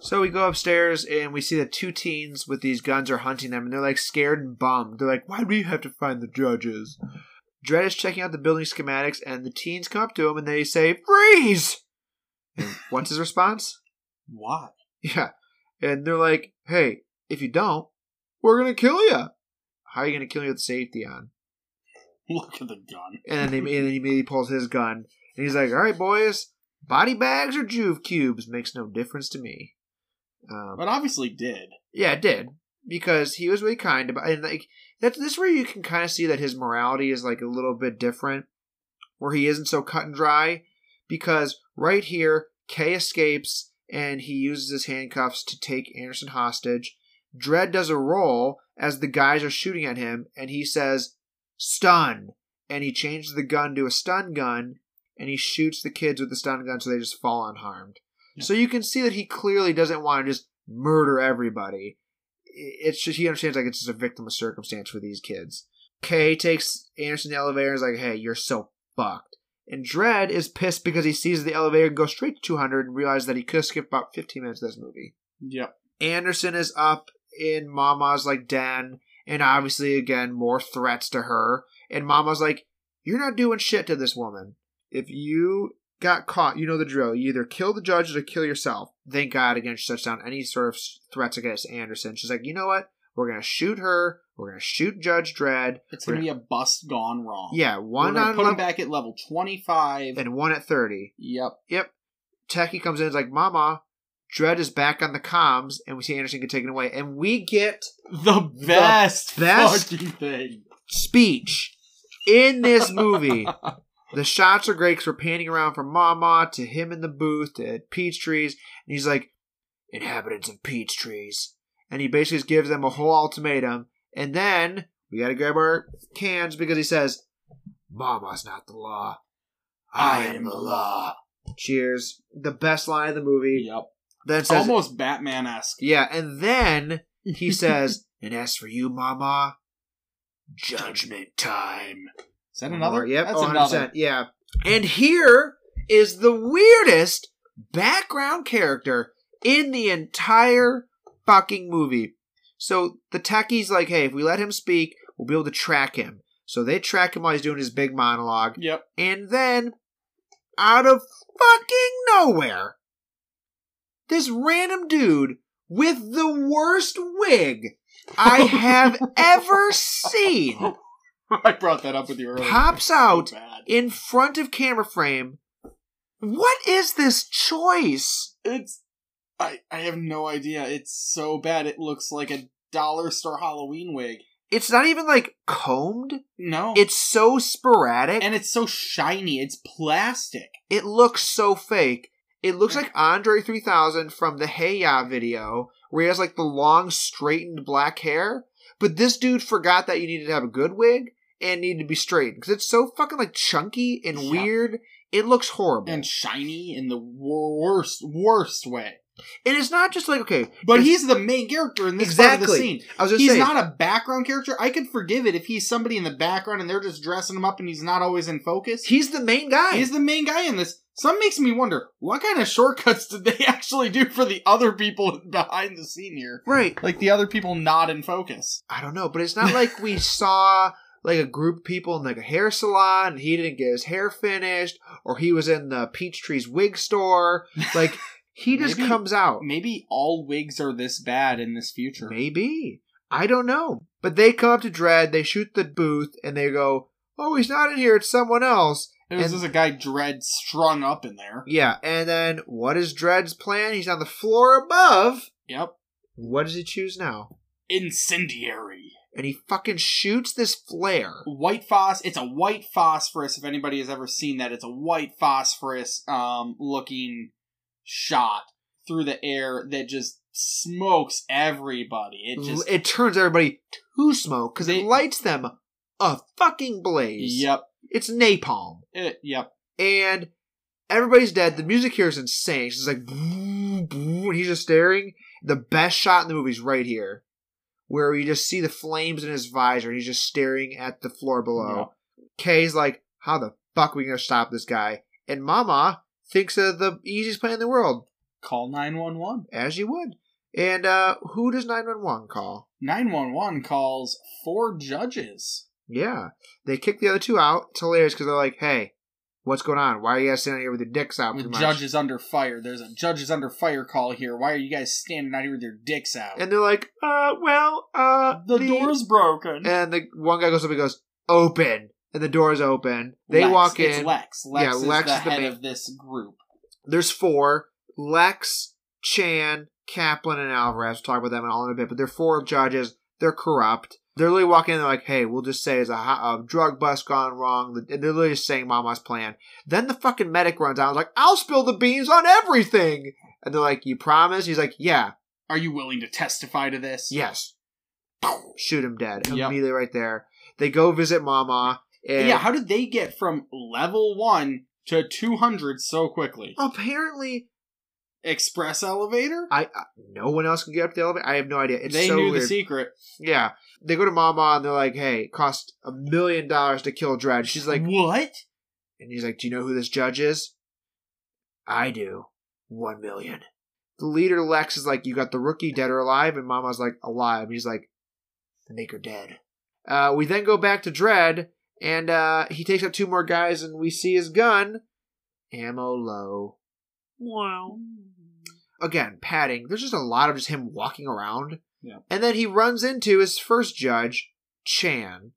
[SPEAKER 1] So we go upstairs and we see that two teens with these guns are hunting them, and they're like scared and bummed. They're like, "Why do we have to find the judges?" Dredd is checking out the building schematics, and the teens come up to him and they say, "Freeze!" And what's his response?
[SPEAKER 2] Why?
[SPEAKER 1] Yeah. And they're like, hey, if you don't, we're going to kill you. How are you going to kill me with safety on?
[SPEAKER 2] Look at the gun.
[SPEAKER 1] And then, they, and then he immediately pulls his gun. And he's like, all right, boys, body bags or juve cubes makes no difference to me. Um,
[SPEAKER 2] But obviously did.
[SPEAKER 1] yeah, it did. Because he was really kind about And, like, that's this is where you can kind of see that his morality is, like, a little bit different. Where he isn't so cut and dry. Because right here, Kay escapes and he uses his handcuffs to take Anderson hostage. Dredd does a roll as the guys are shooting at him, and he says, stun. And he changes the gun to a stun gun, and he shoots the kids with the stun gun so they just fall unharmed.
[SPEAKER 2] Yeah.
[SPEAKER 1] So you can see that he clearly doesn't want to just murder everybody. It's just, he understands like it's just a victim of circumstance for these kids. Kay takes Anderson to the elevator and is like, hey, you're so fucked. And Dredd is pissed because he sees the elevator go straight to 200 and realizes that he could have skipped about 15 minutes of this movie.
[SPEAKER 2] Yep.
[SPEAKER 1] Anderson is up in Mama's like den, and obviously again more threats to her. And Mama's like, "You're not doing shit to this woman. If you got caught, you know the drill. You either kill the judges or kill yourself." Thank God again she shuts down any sort of threats against Anderson. She's like, "You know what? We're gonna shoot her. We're gonna shoot Judge Dredd.
[SPEAKER 2] It's gonna be a bust gone wrong.
[SPEAKER 1] Yeah, one on
[SPEAKER 2] put him back at level twenty five.
[SPEAKER 1] and one at 30.
[SPEAKER 2] Yep.
[SPEAKER 1] Yep. Techie comes in and is like, Mama, Dredd is back on the comms, and we see Anderson get taken away. And we get
[SPEAKER 2] The best,
[SPEAKER 1] best-
[SPEAKER 2] fucking thing.
[SPEAKER 1] speech in this movie. the shots are great because we're panning around from Mama to him in the booth to Peach Trees. And he's like, inhabitants of Peach Trees. And he basically gives them a whole ultimatum. And then we got to grab our cans because he says, Mama's not the law. I am the law. Cheers. The best line of the movie.
[SPEAKER 2] Yep.
[SPEAKER 1] Then says,
[SPEAKER 2] Almost Batman esque.
[SPEAKER 1] yeah, and then he says, and as for you, Mama, judgment time.
[SPEAKER 2] Is that another?
[SPEAKER 1] Yep,
[SPEAKER 2] That's
[SPEAKER 1] oh, 100%.
[SPEAKER 2] another.
[SPEAKER 1] Yeah. And here is the weirdest background character in the entire fucking movie. So the techie's like, hey, if we let him speak, we'll be able to track him. So they track him while he's doing his big monologue.
[SPEAKER 2] Yep.
[SPEAKER 1] And then, out of fucking nowhere, this random dude with the worst wig I have ever seen
[SPEAKER 2] I brought that up with you earlier.
[SPEAKER 1] pops out
[SPEAKER 2] bad.
[SPEAKER 1] in front of camera frame. What is this choice?
[SPEAKER 2] It's. I I have no idea. It's so bad. It looks like a dollar store Halloween wig.
[SPEAKER 1] It's not even like combed.
[SPEAKER 2] No.
[SPEAKER 1] It's so sporadic.
[SPEAKER 2] and it's so shiny. It's plastic.
[SPEAKER 1] it looks so fake. It looks like Andre 3000 from the Hey Ya video, where he has like the long, straightened black hair. But this dude forgot that you needed to have a good wig and needed to be straightened because it's so fucking like chunky and
[SPEAKER 2] Yeah.
[SPEAKER 1] weird. It looks horrible.
[SPEAKER 2] and shiny in the worst, worst way.
[SPEAKER 1] and it's not just like okay,
[SPEAKER 2] But he's the main character in this part of the scene.
[SPEAKER 1] I was gonna
[SPEAKER 2] He's
[SPEAKER 1] say
[SPEAKER 2] not a background character. I could forgive it if he's somebody in the background and they're just dressing him up and he's not always in focus.
[SPEAKER 1] he's the main guy.
[SPEAKER 2] He's the main guy in this. Some makes me wonder what kind of shortcuts did they actually do for the other people behind the scene here?
[SPEAKER 1] right.
[SPEAKER 2] Like the other people not in focus.
[SPEAKER 1] I don't know, but it's not like we saw like a group of people in like a hair salon and he didn't get his hair finished, or he was in the Peachtree's wig store. Like he just
[SPEAKER 2] Maybe-
[SPEAKER 1] comes out.
[SPEAKER 2] Maybe all wigs are this bad in this future.
[SPEAKER 1] Maybe. I don't know. But they come up to Dredd, they shoot the booth, and they go, Oh, he's not in here, it's someone else. And
[SPEAKER 2] this is a guy Dredd strung up in there.
[SPEAKER 1] Yeah, and then what is Dredd's plan? He's on the floor above.
[SPEAKER 2] Yep.
[SPEAKER 1] What does he choose now?
[SPEAKER 2] Incendiary.
[SPEAKER 1] And he fucking shoots this flare.
[SPEAKER 2] white phos it's a white phosphorus if anybody has ever seen that it's a white phosphorus um looking shot through the air that just smokes everybody it just
[SPEAKER 1] it turns everybody to smoke because it lights them a fucking blaze.
[SPEAKER 2] yep
[SPEAKER 1] It's napalm.
[SPEAKER 2] it, yep
[SPEAKER 1] And everybody's dead. The music here is insane. It's just like, boom, boom, and he's just staring. The best shot in the movie is right here, where you just see the flames in his visor, and he's just staring at the floor below. Kay's like, how the fuck are we gonna stop this guy? And Mama thinks of the easiest plan in the world,
[SPEAKER 2] call 911
[SPEAKER 1] as you would. And uh who does 911 call?
[SPEAKER 2] 911 calls four judges
[SPEAKER 1] Yeah. They kick the other two out. It's hilarious because they're like, hey, what's going on? Why are you guys standing here with your dicks out?
[SPEAKER 2] the
[SPEAKER 1] too much?"
[SPEAKER 2] judge is under fire there's a judge is under fire call here why are you guys standing out here with your dicks out
[SPEAKER 1] And they're like, uh, well, uh,
[SPEAKER 2] the door's broken
[SPEAKER 1] And the one guy goes up and goes, open. And the door's open. They
[SPEAKER 2] Lex,
[SPEAKER 1] walk
[SPEAKER 2] it's
[SPEAKER 1] in.
[SPEAKER 2] lex lex
[SPEAKER 1] Yeah,
[SPEAKER 2] is
[SPEAKER 1] Lex
[SPEAKER 2] the
[SPEAKER 1] is the
[SPEAKER 2] head
[SPEAKER 1] main-
[SPEAKER 2] of this group
[SPEAKER 1] There's four. Lex, Chan, Kaplan, and Alvarez. We'll talk about them all in a bit. But they're four judges. They're corrupt. They're literally walking in. They're like, "Hey, we'll just say it's a, a drug bust gone wrong." They're literally just saying Mama's plan. Then the fucking medic runs out. and is like, "I'll spill the beans on everything." And they're like, "You promise?" He's like, "Yeah,
[SPEAKER 2] are you willing to testify to this
[SPEAKER 1] yes." Shoot him dead
[SPEAKER 2] Yep.
[SPEAKER 1] immediately right there. They go visit Mama. And
[SPEAKER 2] yeah, how did they get from level one to 200 so quickly?
[SPEAKER 1] apparently,
[SPEAKER 2] Express elevator?
[SPEAKER 1] I, I no one else can get up the elevator. I have no idea. It's
[SPEAKER 2] they
[SPEAKER 1] so
[SPEAKER 2] knew
[SPEAKER 1] weird.
[SPEAKER 2] the secret.
[SPEAKER 1] Yeah. They go to Mama and they're like, hey, it cost a million dollars to kill Dredd. She's like,
[SPEAKER 2] what?
[SPEAKER 1] and he's like, do you know who this judge is? I do. One million. The leader, Lex, is like, you got the rookie dead or alive? And Mama's like, alive. And He's like, then make her dead. Uh, we then go back to Dredd and uh, he takes out two more guys and we see his gun. Ammo low. Wow. Mm-hmm. Again, padding. There's just a lot of just him walking around.
[SPEAKER 2] Yeah.
[SPEAKER 1] And then he runs into his first judge, Chan.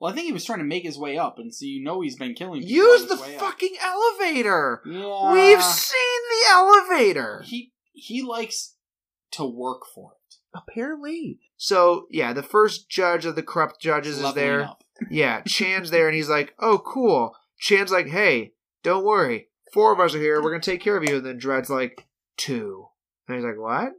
[SPEAKER 2] Well, I think he was trying to make his way up, and so you know he's been killing. people
[SPEAKER 1] Use the
[SPEAKER 2] his way up.
[SPEAKER 1] fucking elevator.
[SPEAKER 2] Yeah.
[SPEAKER 1] We've seen the elevator.
[SPEAKER 2] He he likes to work for it.
[SPEAKER 1] Apparently. So yeah, the first judge of the corrupt judges is there. Yeah, Chan's there, and he's like, "Oh, cool." Chan's like, "Hey, don't worry, four of us are here. We're gonna take care of you." And then Dredd's like, two. and he's like, "What?"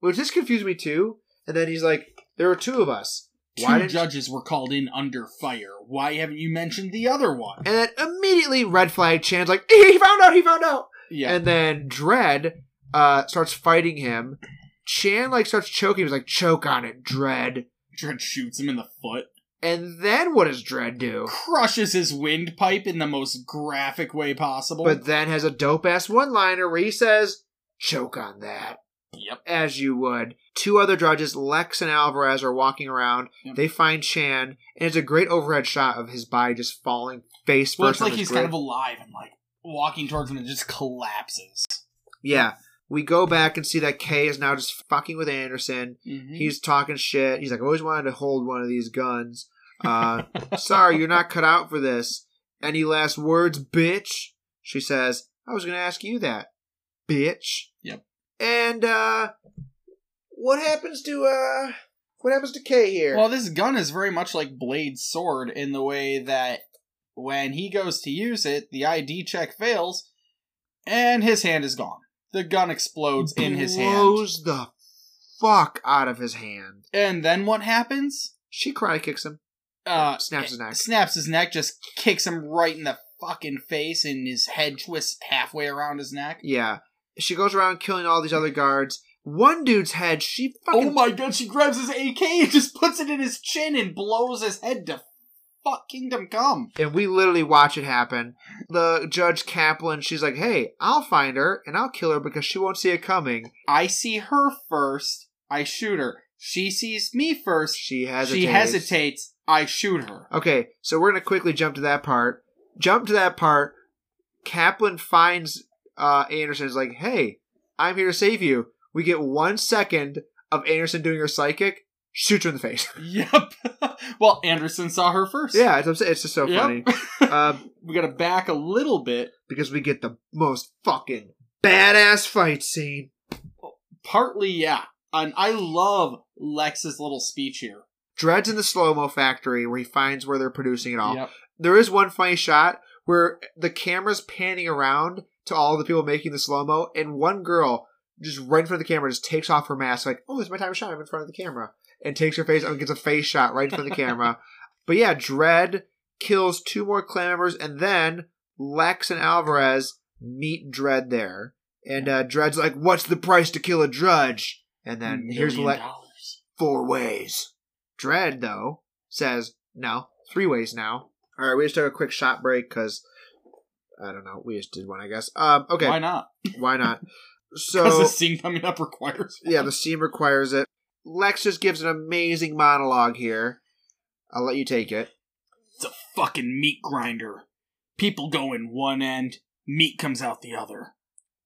[SPEAKER 1] Which this confused me too. And then he's like, "There were two of us.
[SPEAKER 2] Two
[SPEAKER 1] Why didn't?"
[SPEAKER 2] judges were called in under fire. Why haven't you mentioned the other one?
[SPEAKER 1] And then immediately, red flag. Chan's like, "He found out. He found out."
[SPEAKER 2] Yeah.
[SPEAKER 1] And then Dredd uh, starts fighting him. Chan like starts choking. He's like, "Choke on it, Dredd."
[SPEAKER 2] Dredd shoots him in the foot,
[SPEAKER 1] And then what does Dredd do?
[SPEAKER 2] crushes his windpipe in the most graphic way possible.
[SPEAKER 1] But then has a dope ass one liner where he says, "Choke on that."
[SPEAKER 2] yep.
[SPEAKER 1] as you would. Two other judges, Lex and Alvarez, are walking around.
[SPEAKER 2] Yep.
[SPEAKER 1] They find Chan, and it's a great overhead shot of his body just falling face
[SPEAKER 2] Well,
[SPEAKER 1] first.
[SPEAKER 2] it's like he's kind of alive and like walking towards him and just collapses.
[SPEAKER 1] yeah. We go back and see that Kay is now just fucking with Anderson.
[SPEAKER 2] Mhm.
[SPEAKER 1] He's talking shit. He's like, I always wanted to hold one of these guns. Uh, sorry, you're not cut out for this. Any last words, bitch? She says, I was going to ask you that, bitch.
[SPEAKER 2] Yep.
[SPEAKER 1] And, uh, what happens to, uh, what happens to Kay here?
[SPEAKER 2] Well, this gun is very much like Blade's sword in the way that when he goes to use it, the ID check fails, and his hand is gone. The gun explodes in his hand.
[SPEAKER 1] blows the fuck out of his hand.
[SPEAKER 2] And then what happens?
[SPEAKER 1] She karate kicks him.
[SPEAKER 2] Uh,
[SPEAKER 1] Snaps his neck.
[SPEAKER 2] Snaps his neck, just kicks him right in the fucking face, and his head twists halfway around his neck.
[SPEAKER 1] Yeah. She goes around killing all these other guards. One dude's head, she fucking.
[SPEAKER 2] Oh my god, she grabs his AK and just puts it in his chin and blows his head to fuck kingdom come.
[SPEAKER 1] And we literally watch it happen. The Judge Kaplan, she's like, hey, I'll find her and I'll kill her because she won't see it coming.
[SPEAKER 2] I see her first, I shoot her. She sees me first,
[SPEAKER 1] She hesitates.
[SPEAKER 2] she hesitates, I shoot her.
[SPEAKER 1] Okay, so we're going to quickly jump to that part. Jump to that part. Kaplan finds uh, Anderson is like, hey, I'm here to save you. We get one second of Anderson doing her psychic, shoots her in the face.
[SPEAKER 2] Yep. well, Anderson saw her first.
[SPEAKER 1] Yeah, it's, it's just so
[SPEAKER 2] Yep.
[SPEAKER 1] funny. Uh,
[SPEAKER 2] we gotta back a little bit.
[SPEAKER 1] because we get the most fucking badass fight scene.
[SPEAKER 2] Partly, yeah. And I love Lex's little speech here.
[SPEAKER 1] Dredd's in the slow mo factory where he finds where they're producing it all.
[SPEAKER 2] Yep.
[SPEAKER 1] There is one funny shot where the camera's panning around to all the people making the slow mo, and one girl just right in front of the camera just takes off her mask, like, "Oh, it's my time to shine. I'm in front of the camera," and takes her face and gets a face shot right in front of the camera. But yeah, Dredd kills two more clan members, and then Lex and Alvarez meet Dredd there, and uh, Dredd's like, "What's the price to kill a Drudge?" And then here's
[SPEAKER 2] Million
[SPEAKER 1] Le-
[SPEAKER 2] dollars.
[SPEAKER 1] four ways. Dredd, though, says no, three ways now. All right, we just took a quick shot break because I don't know. We just did one, I guess. Um, okay,
[SPEAKER 2] Why not?
[SPEAKER 1] why not? So
[SPEAKER 2] the scene coming up requires.
[SPEAKER 1] yeah, the scene requires it. Lex just gives an amazing monologue here. I'll let you take it.
[SPEAKER 2] It's a fucking meat grinder. People go in one end, meat comes out the other.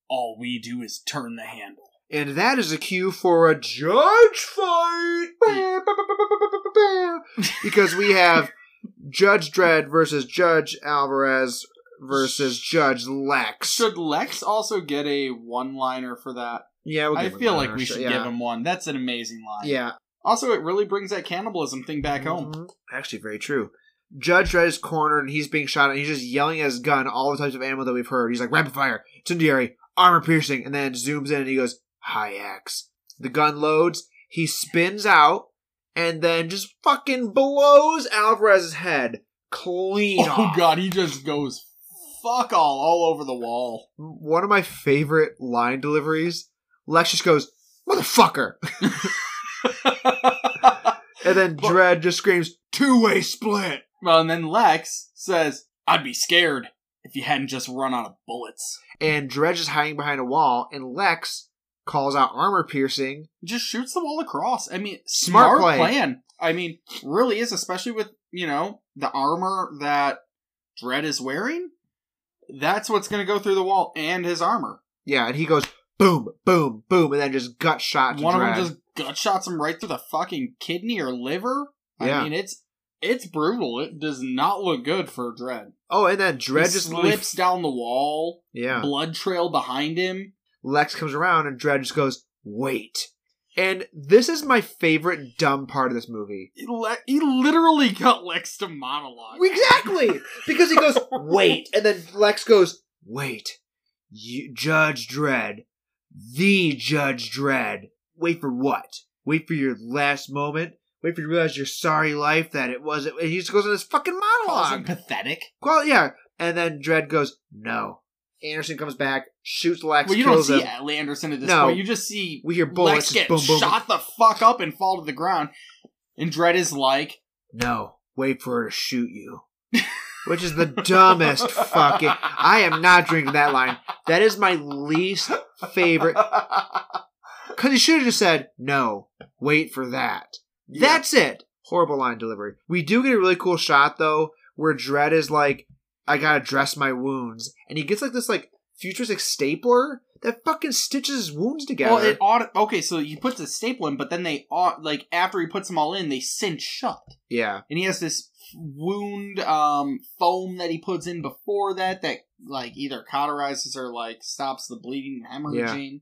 [SPEAKER 2] All we do is turn the handle.
[SPEAKER 1] And that is a cue for a judge fight. because we have Judge Dredd versus Judge Alvarez versus Judge Lex.
[SPEAKER 2] Should Lex also get a one-liner for that?
[SPEAKER 1] Yeah, we'll
[SPEAKER 2] I feel like we should
[SPEAKER 1] yeah.
[SPEAKER 2] give him one. That's an amazing line.
[SPEAKER 1] Yeah.
[SPEAKER 2] Also, it really brings that cannibalism thing back home.
[SPEAKER 1] Mhm. Actually, very true. Judge Dredd is cornered and he's being shot and he's just yelling at his gun all the types of ammo that we've heard. He's like, rapid fire, incendiary, armor piercing, and then zooms in and he goes, Hi-Ex. The gun loads, he spins out, and then just fucking blows Alvarez's head clean
[SPEAKER 2] Oh
[SPEAKER 1] off.
[SPEAKER 2] god, he just goes fuck all all over the wall.
[SPEAKER 1] One of my favorite line deliveries, Lex just goes, motherfucker! And then Dredd just screams, two-way split!
[SPEAKER 2] well, and then Lex says, "I'd be scared if you hadn't just run out of bullets."
[SPEAKER 1] and Dredd is hiding behind a wall, and Lex calls out armor piercing.
[SPEAKER 2] Just shoots the wall across. I mean,
[SPEAKER 1] Smart
[SPEAKER 2] smart,
[SPEAKER 1] play.
[SPEAKER 2] plan. I mean, really is, especially with you know the armor that Dredd is wearing. That's what's going to go through the wall and his armor.
[SPEAKER 1] Yeah, and he goes boom, boom, boom, and then just gut shot
[SPEAKER 2] One
[SPEAKER 1] Dredd.
[SPEAKER 2] of them just gut shots him right through the fucking kidney or liver.
[SPEAKER 1] Yeah.
[SPEAKER 2] I mean, it's it's brutal. It does not look good for Dredd.
[SPEAKER 1] oh, and then Dredd
[SPEAKER 2] he
[SPEAKER 1] just
[SPEAKER 2] slips
[SPEAKER 1] really,
[SPEAKER 2] down the wall.
[SPEAKER 1] yeah.
[SPEAKER 2] Blood trail behind him.
[SPEAKER 1] Lex comes around, and Dredd just goes wait. And this is my favorite dumb part of this movie.
[SPEAKER 2] He, le- he literally got Lex to monologue.
[SPEAKER 1] Exactly, because he goes wait, and then Lex goes wait. You, Judge Dredd, the Judge Dredd. Wait for what? Wait for your last moment. Wait for you to realize your sorry life that it wasn't. And he just goes on this fucking monologue.
[SPEAKER 2] pathetic.
[SPEAKER 1] Well, yeah, and then Dredd goes no. Anderson comes back, shoots Lex,
[SPEAKER 2] Well, you don't see
[SPEAKER 1] him.
[SPEAKER 2] Anderson at this
[SPEAKER 1] No.
[SPEAKER 2] point. You just see
[SPEAKER 1] We hear bullets
[SPEAKER 2] Lex get
[SPEAKER 1] boom, boom.
[SPEAKER 2] shot the fuck up and fall to the ground. And Dredd is like,
[SPEAKER 1] No, wait for her to shoot you. Which is the dumbest fucking. I am not drinking that line. That is my least favorite. Because he should have just said, no, wait for that. That's it. Horrible line delivery. We do get a really cool shot, though, where Dredd is like, I gotta dress my wounds. And he gets like this, like, futuristic stapler that fucking stitches his wounds together.
[SPEAKER 2] Well, it ought okay, so he puts a staple in, but then they ought like after he puts them all in, they cinch shut,
[SPEAKER 1] yeah.
[SPEAKER 2] and he has this wound um foam that he puts in before that that like either cauterizes or like stops the bleeding and hemorrhaging.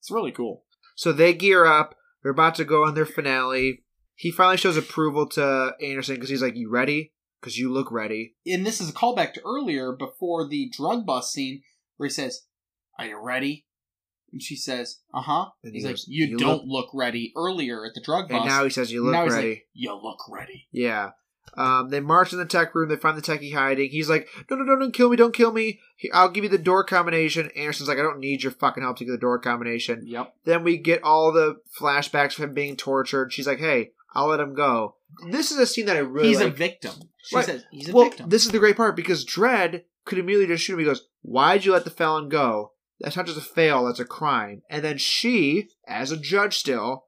[SPEAKER 2] It's really cool.
[SPEAKER 1] So they gear up. They're about to go on their finale. He finally shows approval to Anderson because he's like, You ready? Because you look ready.
[SPEAKER 2] And this is a callback to earlier before the drug bust scene where he says, "Are you ready?" And she says, "Uh huh."
[SPEAKER 1] And he
[SPEAKER 2] He's like, "You,
[SPEAKER 1] "You
[SPEAKER 2] don't look ready." Earlier at the drug bust,
[SPEAKER 1] And now he says, You look
[SPEAKER 2] now he's
[SPEAKER 1] ready.
[SPEAKER 2] like, "You look ready."
[SPEAKER 1] Yeah. Um, they march in the tech room. They find the techie hiding. He's like, "No, no, no, don't kill me! Don't kill me! I'll give you the door combination." Anderson's like, "I don't need your fucking help to get the door combination."
[SPEAKER 2] Yep.
[SPEAKER 1] Then we get all the flashbacks of him being tortured. She's like, "Hey, I'll let him go." This is a scene that I really
[SPEAKER 2] he's a victim. She
[SPEAKER 1] Right.
[SPEAKER 2] says he's a
[SPEAKER 1] well,
[SPEAKER 2] victim.
[SPEAKER 1] this is the great part because Dredd could immediately just shoot him. He goes, "Why'd you let the felon go? That's not just a fail; that's a crime." And then she, as a judge, still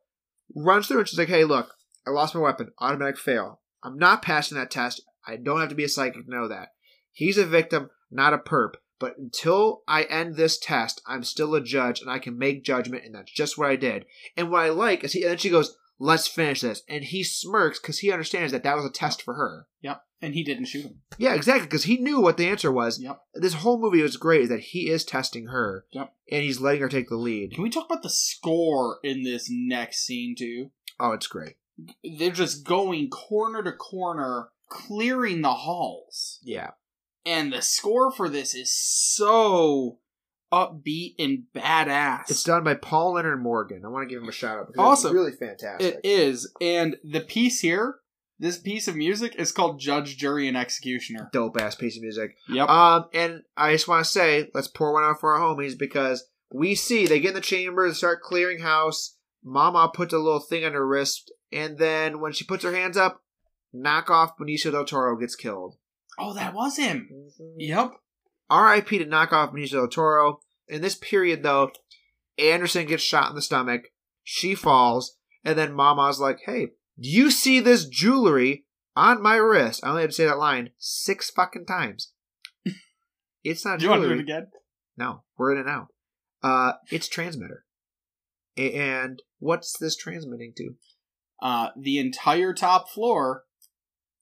[SPEAKER 1] runs through and she's like, "Hey, look, I lost my weapon. Automatic fail. I'm not passing that test. I don't have to be a psychic to know that. He's a victim, not a perp." But until I end this test, I'm still a judge and I can make judgment, and that's just what I did. And what I like is he, and then she goes, Let's finish this. And he smirks because he understands that that was a test for her.
[SPEAKER 2] yep. And he didn't shoot him.
[SPEAKER 1] Yeah, exactly. Because he knew what the answer was.
[SPEAKER 2] Yep.
[SPEAKER 1] This whole movie was great. Is that he is testing her.
[SPEAKER 2] Yep.
[SPEAKER 1] And he's letting her take the lead.
[SPEAKER 2] Can we talk about the score in this next scene too?
[SPEAKER 1] Oh, it's great.
[SPEAKER 2] They're just going corner to corner, clearing the halls.
[SPEAKER 1] Yeah.
[SPEAKER 2] And the score for this is so upbeat and badass.
[SPEAKER 1] It's done by Paul Leonard Morgan. I want to give him a shout out because
[SPEAKER 2] Awesome.
[SPEAKER 1] it's really fantastic.
[SPEAKER 2] It is, and the piece here, this piece of music is called Judge, Jury, and Executioner.
[SPEAKER 1] Dope ass piece of music.
[SPEAKER 2] Yep.
[SPEAKER 1] Um, and I just want to say, let's pour one out for our homies because we see they get in the chamber, they start clearing house. Mama puts a little thing on her wrist, and then when she puts her hands up, knock off Benicio del Toro gets killed.
[SPEAKER 2] oh, that was him. Yep.
[SPEAKER 1] R.I.P. to knock off Benicio del Toro. In this period, though, Anderson gets shot in the stomach. She falls, and then Mama's like, "Hey, do you see this jewelry on my wrist?" I only had to say that line six fucking times. It's not
[SPEAKER 2] Do you want to do
[SPEAKER 1] jewelry.
[SPEAKER 2] it again?
[SPEAKER 1] No, we're in it now. Uh, it's transmitter. And what's this transmitting to?
[SPEAKER 2] Uh, the entire top floor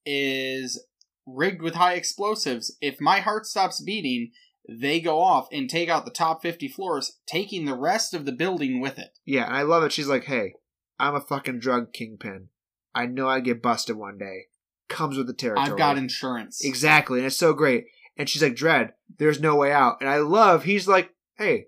[SPEAKER 2] is rigged with high explosives. If my heart stops beating, they go off and take out the top 50 floors, taking the rest of the building with it.
[SPEAKER 1] Yeah, and I love it. She's like, "Hey, I'm a fucking drug kingpin. I know I get busted one day. Comes with the territory.
[SPEAKER 2] I've got insurance.
[SPEAKER 1] Exactly, and it's so great. And she's like, Dredd, there's no way out. And I love, he's like, hey,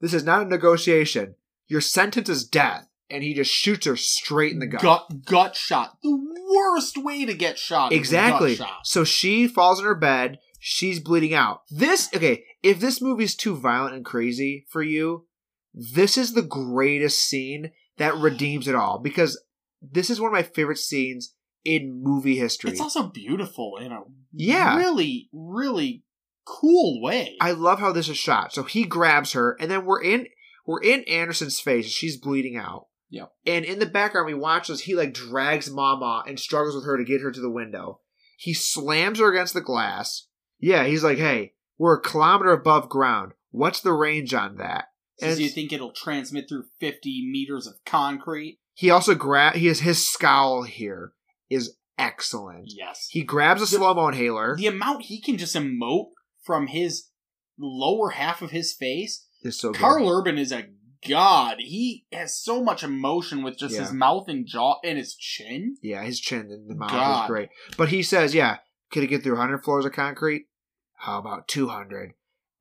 [SPEAKER 1] this is not a negotiation. Your sentence is death. And he just shoots her straight in the gut.
[SPEAKER 2] gut gut shot. The worst way to get shot.
[SPEAKER 1] Exactly.
[SPEAKER 2] shot.
[SPEAKER 1] So she falls in her bed. She's bleeding out. This, okay, if this movie's too violent and crazy for you, this is the greatest scene that redeems it all because this is one of my favorite scenes in movie history.
[SPEAKER 2] It's also beautiful in a
[SPEAKER 1] Yeah.
[SPEAKER 2] really, really cool way.
[SPEAKER 1] I love how this is shot. So he grabs her, and then we're in we're in Anderson's face. and She's bleeding out.
[SPEAKER 2] Yep.
[SPEAKER 1] And in the background, we watch as he like drags Mama and struggles with her to get her to the window. He slams her against the glass. Yeah, he's like, "Hey, we're a kilometer above ground. What's the range on that?" And
[SPEAKER 2] you think it'll transmit through 50 meters of concrete?
[SPEAKER 1] he also grab. He has his scowl here is excellent.
[SPEAKER 2] Yes.
[SPEAKER 1] He grabs a slow mo inhaler.
[SPEAKER 2] The amount he can just emote from his lower half of his face.
[SPEAKER 1] So good.
[SPEAKER 2] Karl Urban is a god. He has so much emotion with just his mouth and jaw and his chin.
[SPEAKER 1] Yeah, his chin and the mouth
[SPEAKER 2] God.
[SPEAKER 1] is great. But he says, yeah, could he get through 100 floors of concrete? How about 200?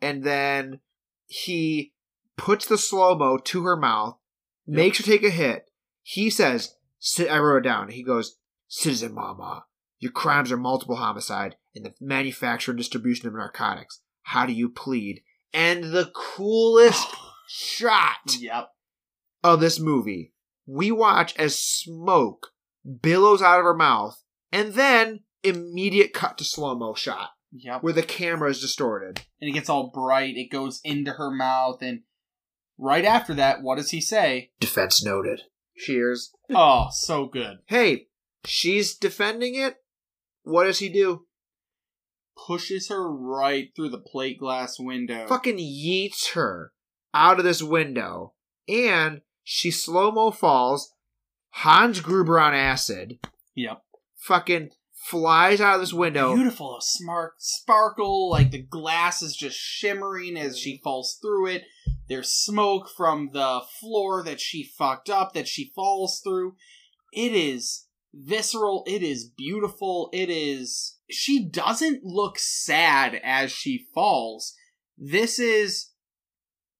[SPEAKER 1] And then he puts the slow mo to her mouth, makes her take a hit. He says, "Sit." I wrote it down. He goes, Citizen Mama, your crimes are multiple homicide and the manufacture and distribution of narcotics. How do you plead? And the coolest shot
[SPEAKER 2] Yep.
[SPEAKER 1] of this movie, we watch as smoke billows out of her mouth, and then immediate cut to slow mo shot
[SPEAKER 2] Yep.
[SPEAKER 1] where the camera is distorted.
[SPEAKER 2] And it gets all bright. It goes into her mouth. And right after that, what does he say?
[SPEAKER 1] Defense noted. Cheers.
[SPEAKER 2] Oh, so good.
[SPEAKER 1] Hey, she's defending it. What does he do?
[SPEAKER 2] Pushes her right through the plate glass window.
[SPEAKER 1] Fucking yeets her out of this window, and she slow mo falls. Hans Gruber on acid.
[SPEAKER 2] Yep.
[SPEAKER 1] Fucking flies out of this window.
[SPEAKER 2] Beautiful, a smart sparkle, like the glass is just shimmering as she falls through it. There's smoke from the floor that she fucked up that she falls through. It is visceral, it is beautiful, it is she doesn't look sad as she falls. This is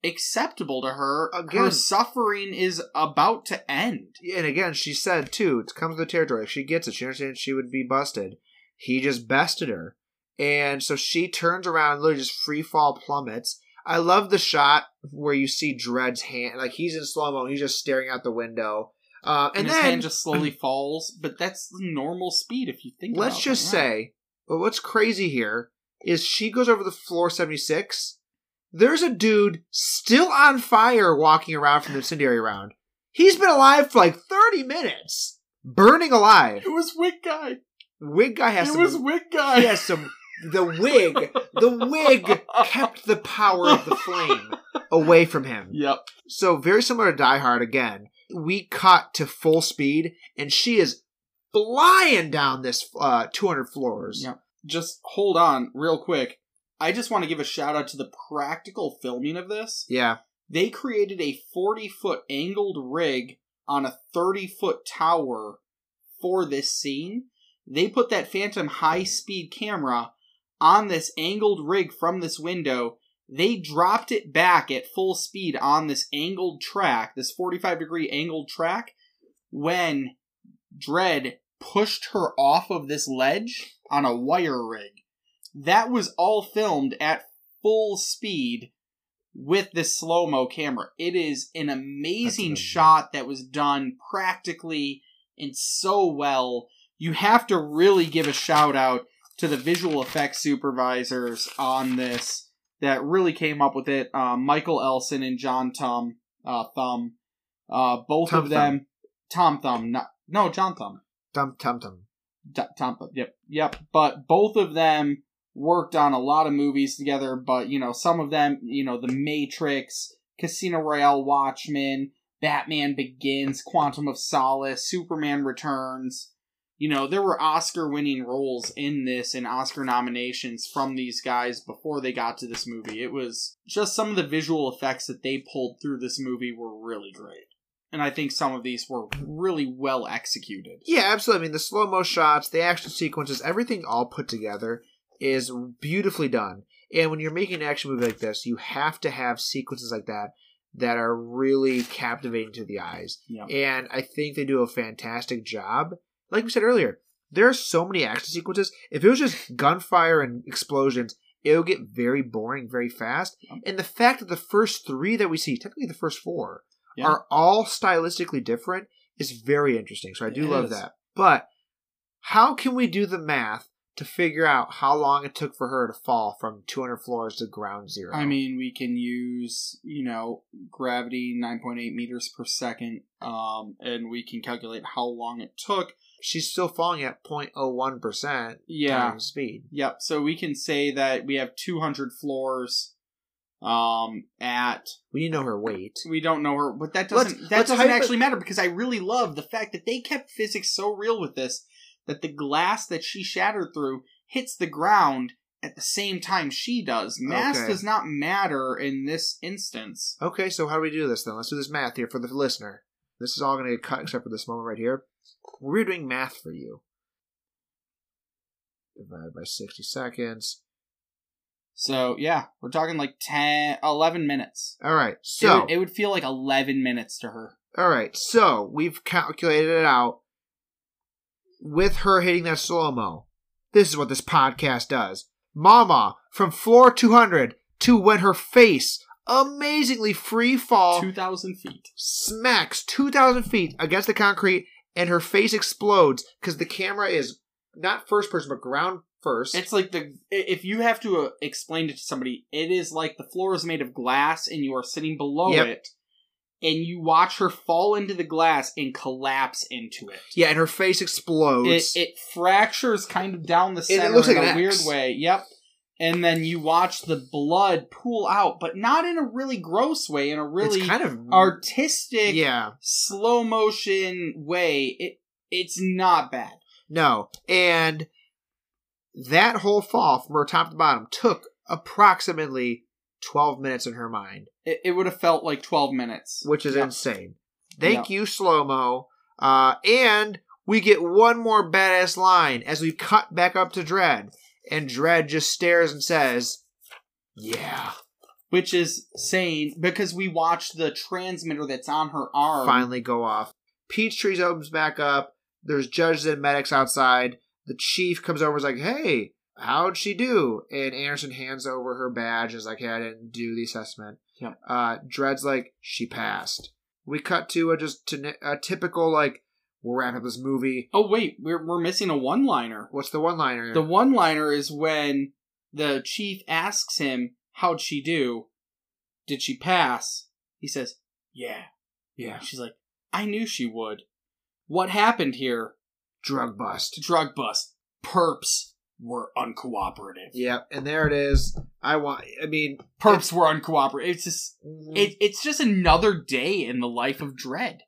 [SPEAKER 2] acceptable to her. Her suffering is about to end.
[SPEAKER 1] and again, she said too, it comes with the territory. She gets it. She understands she would be busted. He just bested her. And so she turns around, literally just free fall plummets. I love the shot where you see Dredd's hand, like he's in slow mo, he's just staring out the window. Uh,
[SPEAKER 2] And,
[SPEAKER 1] and
[SPEAKER 2] his
[SPEAKER 1] then
[SPEAKER 2] hand just slowly falls, but that's normal speed if you think
[SPEAKER 1] let's
[SPEAKER 2] about
[SPEAKER 1] just.
[SPEAKER 2] Yeah.
[SPEAKER 1] say, but what's crazy here is she goes over the floor 76. There's a dude still on fire walking around from the incendiary round. He's been alive for like 30 minutes, burning alive.
[SPEAKER 2] It was Wig Guy.
[SPEAKER 1] Wig guy has
[SPEAKER 2] It
[SPEAKER 1] some.
[SPEAKER 2] was Wig Guy.
[SPEAKER 1] he has some. The wig, the wig kept the power of the flame away from him.
[SPEAKER 2] Yep.
[SPEAKER 1] So very similar to Die Hard again. We cut to full speed, and she is flying down this uh, 200 floors.
[SPEAKER 2] Yep. Just hold on real quick. I just want to give a shout out to the practical filming of this.
[SPEAKER 1] Yeah.
[SPEAKER 2] They created a 40 foot angled rig on a 30 foot tower for this scene, they put that Phantom high speed camera on this angled rig from this window. They dropped it back at full speed on this angled track, this 45 degree angled track, when Dredd pushed her off of this ledge on a wire rig. That was all filmed at full speed with this slow mo camera. It is an amazing shot that was done practically and so well. You have to really give a shout out to the visual effects supervisors on this that really came up with it. Uh, Michael Elson and John Tom uh, Thumb, uh, both
[SPEAKER 1] Tom
[SPEAKER 2] of them. Tom Thumb, not, no, John Thumb.
[SPEAKER 1] Tum tum.
[SPEAKER 2] D- Tom, yep, yep. But both of them worked on a lot of movies together. But you know, some of them, you know, The Matrix, Casino Royale, Watchmen, Batman Begins, Quantum of Solace, Superman Returns. You know, there were Oscar-winning roles in this and Oscar nominations from these guys before they got to this movie. It was just some of the visual effects that they pulled through this movie were really great. And I think some of these were really well executed.
[SPEAKER 1] Yeah, absolutely. I mean, the slow mo shots, the action sequences, everything all put together is beautifully done. And when you're making an action movie like this, you have to have sequences like that that are really captivating to the eyes.
[SPEAKER 2] Yeah.
[SPEAKER 1] And I think they do a fantastic job. Like we said earlier, there are so many action sequences. If it was just gunfire and explosions, it would get very boring very fast.
[SPEAKER 2] Yeah.
[SPEAKER 1] And the fact that the first three that we see, technically the first four,
[SPEAKER 2] Yeah.
[SPEAKER 1] are all stylistically different is very interesting. So I do
[SPEAKER 2] It
[SPEAKER 1] love
[SPEAKER 2] is.
[SPEAKER 1] that. But how can we do the math to figure out how long it took for her to fall from 200 floors to ground zero?
[SPEAKER 2] I mean, we can use, you know, gravity 9.8 meters per second, um, and we can calculate how long it took.
[SPEAKER 1] she's still falling at 0.01%
[SPEAKER 2] Yeah.
[SPEAKER 1] speed.
[SPEAKER 2] Yep. So we can say that we have 200 floors, um, at,
[SPEAKER 1] We need to know her weight.
[SPEAKER 2] we don't know her, but that
[SPEAKER 1] Let's-
[SPEAKER 2] doesn't, that
[SPEAKER 1] let's
[SPEAKER 2] doesn't actually matter because I really love the fact that they kept physics so real with this that the glass that she shattered through hits the ground at the same time she does. Mass
[SPEAKER 1] Okay.
[SPEAKER 2] does not matter in this instance.
[SPEAKER 1] Okay, so how do we do this then? Let's do this math here for the listener. This is all going to get cut except for this moment right here. We're doing math for you. Divided by 60 seconds.
[SPEAKER 2] So yeah, we're talking like 10, 11 minutes.
[SPEAKER 1] All right,
[SPEAKER 2] it,
[SPEAKER 1] so
[SPEAKER 2] would, it would feel like 11 minutes to her.
[SPEAKER 1] all right, so we've calculated it out with her hitting that slow mo. This is what this podcast does. Mama from floor 200 to when her face amazingly free fall
[SPEAKER 2] 2,000 feet.
[SPEAKER 1] smacks 2,000 feet against the concrete and her face explodes because the camera is not first person but ground first.
[SPEAKER 2] It's like the if you have to uh, explain it to somebody, it is like the floor is made of glass and you are sitting below
[SPEAKER 1] Yep.
[SPEAKER 2] it, and you watch her fall into the glass and collapse into it.
[SPEAKER 1] yeah, and her face explodes.
[SPEAKER 2] it it fractures kind of down the center
[SPEAKER 1] it
[SPEAKER 2] center
[SPEAKER 1] looks
[SPEAKER 2] in
[SPEAKER 1] like
[SPEAKER 2] a weird
[SPEAKER 1] X.
[SPEAKER 2] way. Yep. And then you watch the blood pool out, but not in a really gross way, in a really
[SPEAKER 1] it's kind of
[SPEAKER 2] artistic,
[SPEAKER 1] yeah.
[SPEAKER 2] slow motion way. It it's not bad.
[SPEAKER 1] No, and that whole fall from her top to bottom took approximately 12 minutes in her mind,
[SPEAKER 2] It, it would have felt like twelve minutes.
[SPEAKER 1] which is
[SPEAKER 2] Yeah.
[SPEAKER 1] insane. Thank you, slow mo. Uh, and we get one more badass line as we cut back up to Dredd, and Dredd just stares and says, "Yeah."
[SPEAKER 2] which is saying because we watched the transmitter that's on her arm.
[SPEAKER 1] finally go off. Peach Trees opens back up. There's judges and medics outside. The chief comes over and is like, hey, how'd she do? And Anderson hands over her badge and is like, hey, I didn't do the assessment.
[SPEAKER 2] Yeah.
[SPEAKER 1] Uh, Dredd's like, she passed. We cut to a just to a typical, like, we'll wrap up this movie.
[SPEAKER 2] Oh wait, we're we're missing a one-liner.
[SPEAKER 1] What's the one liner?
[SPEAKER 2] The one-liner is when the chief asks him, "How'd she do? Did she pass?" He says, "Yeah."
[SPEAKER 1] yeah.
[SPEAKER 2] She's like, "I knew she would." What happened here?
[SPEAKER 1] Drug bust.
[SPEAKER 2] Drug bust. Perps were uncooperative.
[SPEAKER 1] Yep. And there it is. I want, I mean,
[SPEAKER 2] Perps were uncooperative. It's just
[SPEAKER 1] mm,
[SPEAKER 2] it, it's just another day in the life of Dredd.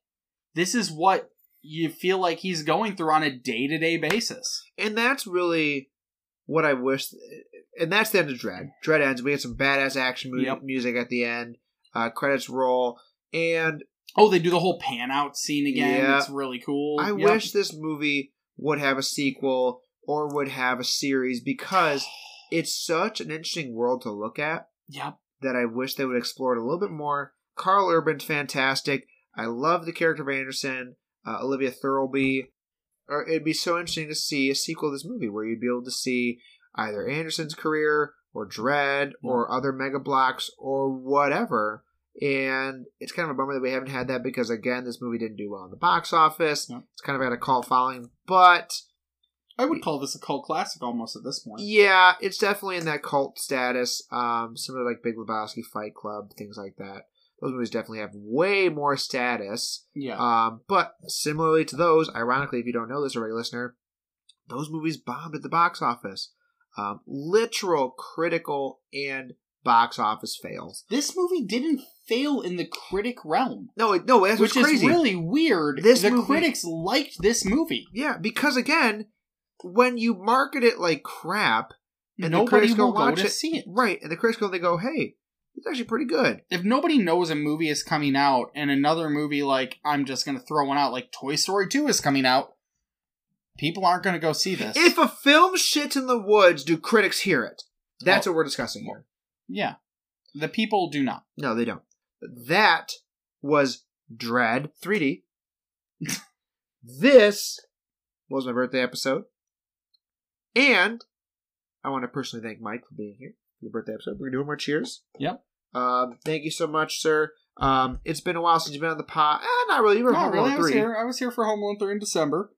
[SPEAKER 2] This is what you feel like he's going through on a day to day basis.
[SPEAKER 1] and that's really what I wish. And that's the end of Dredd. Dredd ends. We get some badass action mu-
[SPEAKER 2] Yep.
[SPEAKER 1] music at the end. Uh, credits roll, and
[SPEAKER 2] Oh, they do the whole pan out scene again.
[SPEAKER 1] Yeah.
[SPEAKER 2] It's really cool.
[SPEAKER 1] I
[SPEAKER 2] Yep.
[SPEAKER 1] wish this movie would have a sequel or would have a series because it's such an interesting world to look at
[SPEAKER 2] Yep.
[SPEAKER 1] that I wish they would explore it a little bit more. Karl Urban's fantastic. I love the character of Anderson, uh, Olivia Thirlby. Or it'd be so interesting to see a sequel to this movie where you'd be able to see either Anderson's career or Dredd or other mega blocks or whatever. And it's kind of a bummer that we haven't had that because again, this movie didn't do well in the box office.
[SPEAKER 2] Yeah.
[SPEAKER 1] It's kind of had a cult following, but
[SPEAKER 2] I would call this a cult classic almost at this point.
[SPEAKER 1] yeah, it's definitely in that cult status. Um, similar to like Big Lebowski, Fight Club, things like that. Those movies definitely have way more status.
[SPEAKER 2] Yeah.
[SPEAKER 1] Um, but similarly to those, ironically, if you don't know this already, listener, those movies bombed at the box office. Um, literal, critical, and box office fails.
[SPEAKER 2] this movie didn't fail in the critic realm,
[SPEAKER 1] No, it- no, that's
[SPEAKER 2] which is
[SPEAKER 1] crazy.
[SPEAKER 2] really weird.
[SPEAKER 1] This
[SPEAKER 2] the
[SPEAKER 1] movie-
[SPEAKER 2] critics liked this movie.
[SPEAKER 1] yeah, because again, when you market it like crap, And the
[SPEAKER 2] Nobody
[SPEAKER 1] critics go watch
[SPEAKER 2] to
[SPEAKER 1] it.
[SPEAKER 2] see it.
[SPEAKER 1] right, and the critics go, they go, hey, it's actually pretty good.
[SPEAKER 2] If nobody knows a movie is coming out and another movie like I'm just gonna throw one out like Toy Story 2 is coming out, people aren't gonna go see this.
[SPEAKER 1] If a film shits in the woods, do critics hear it? That's
[SPEAKER 2] Oh.
[SPEAKER 1] what we're discussing here.
[SPEAKER 2] yeah. The people do not.
[SPEAKER 1] No, they don't. That was Dredd 3D. this was my birthday episode. And I want to personally thank Mike for being here for the birthday episode. We're doing more cheers.
[SPEAKER 2] Yep.
[SPEAKER 1] Um, thank you so much, sir. Um, it's been a while since you've been on the pod. Eh, not really. You were
[SPEAKER 2] No,
[SPEAKER 1] Home
[SPEAKER 2] really,
[SPEAKER 1] Alone
[SPEAKER 2] I was
[SPEAKER 1] 3.
[SPEAKER 2] here. I was here for Home Alone 3 in December.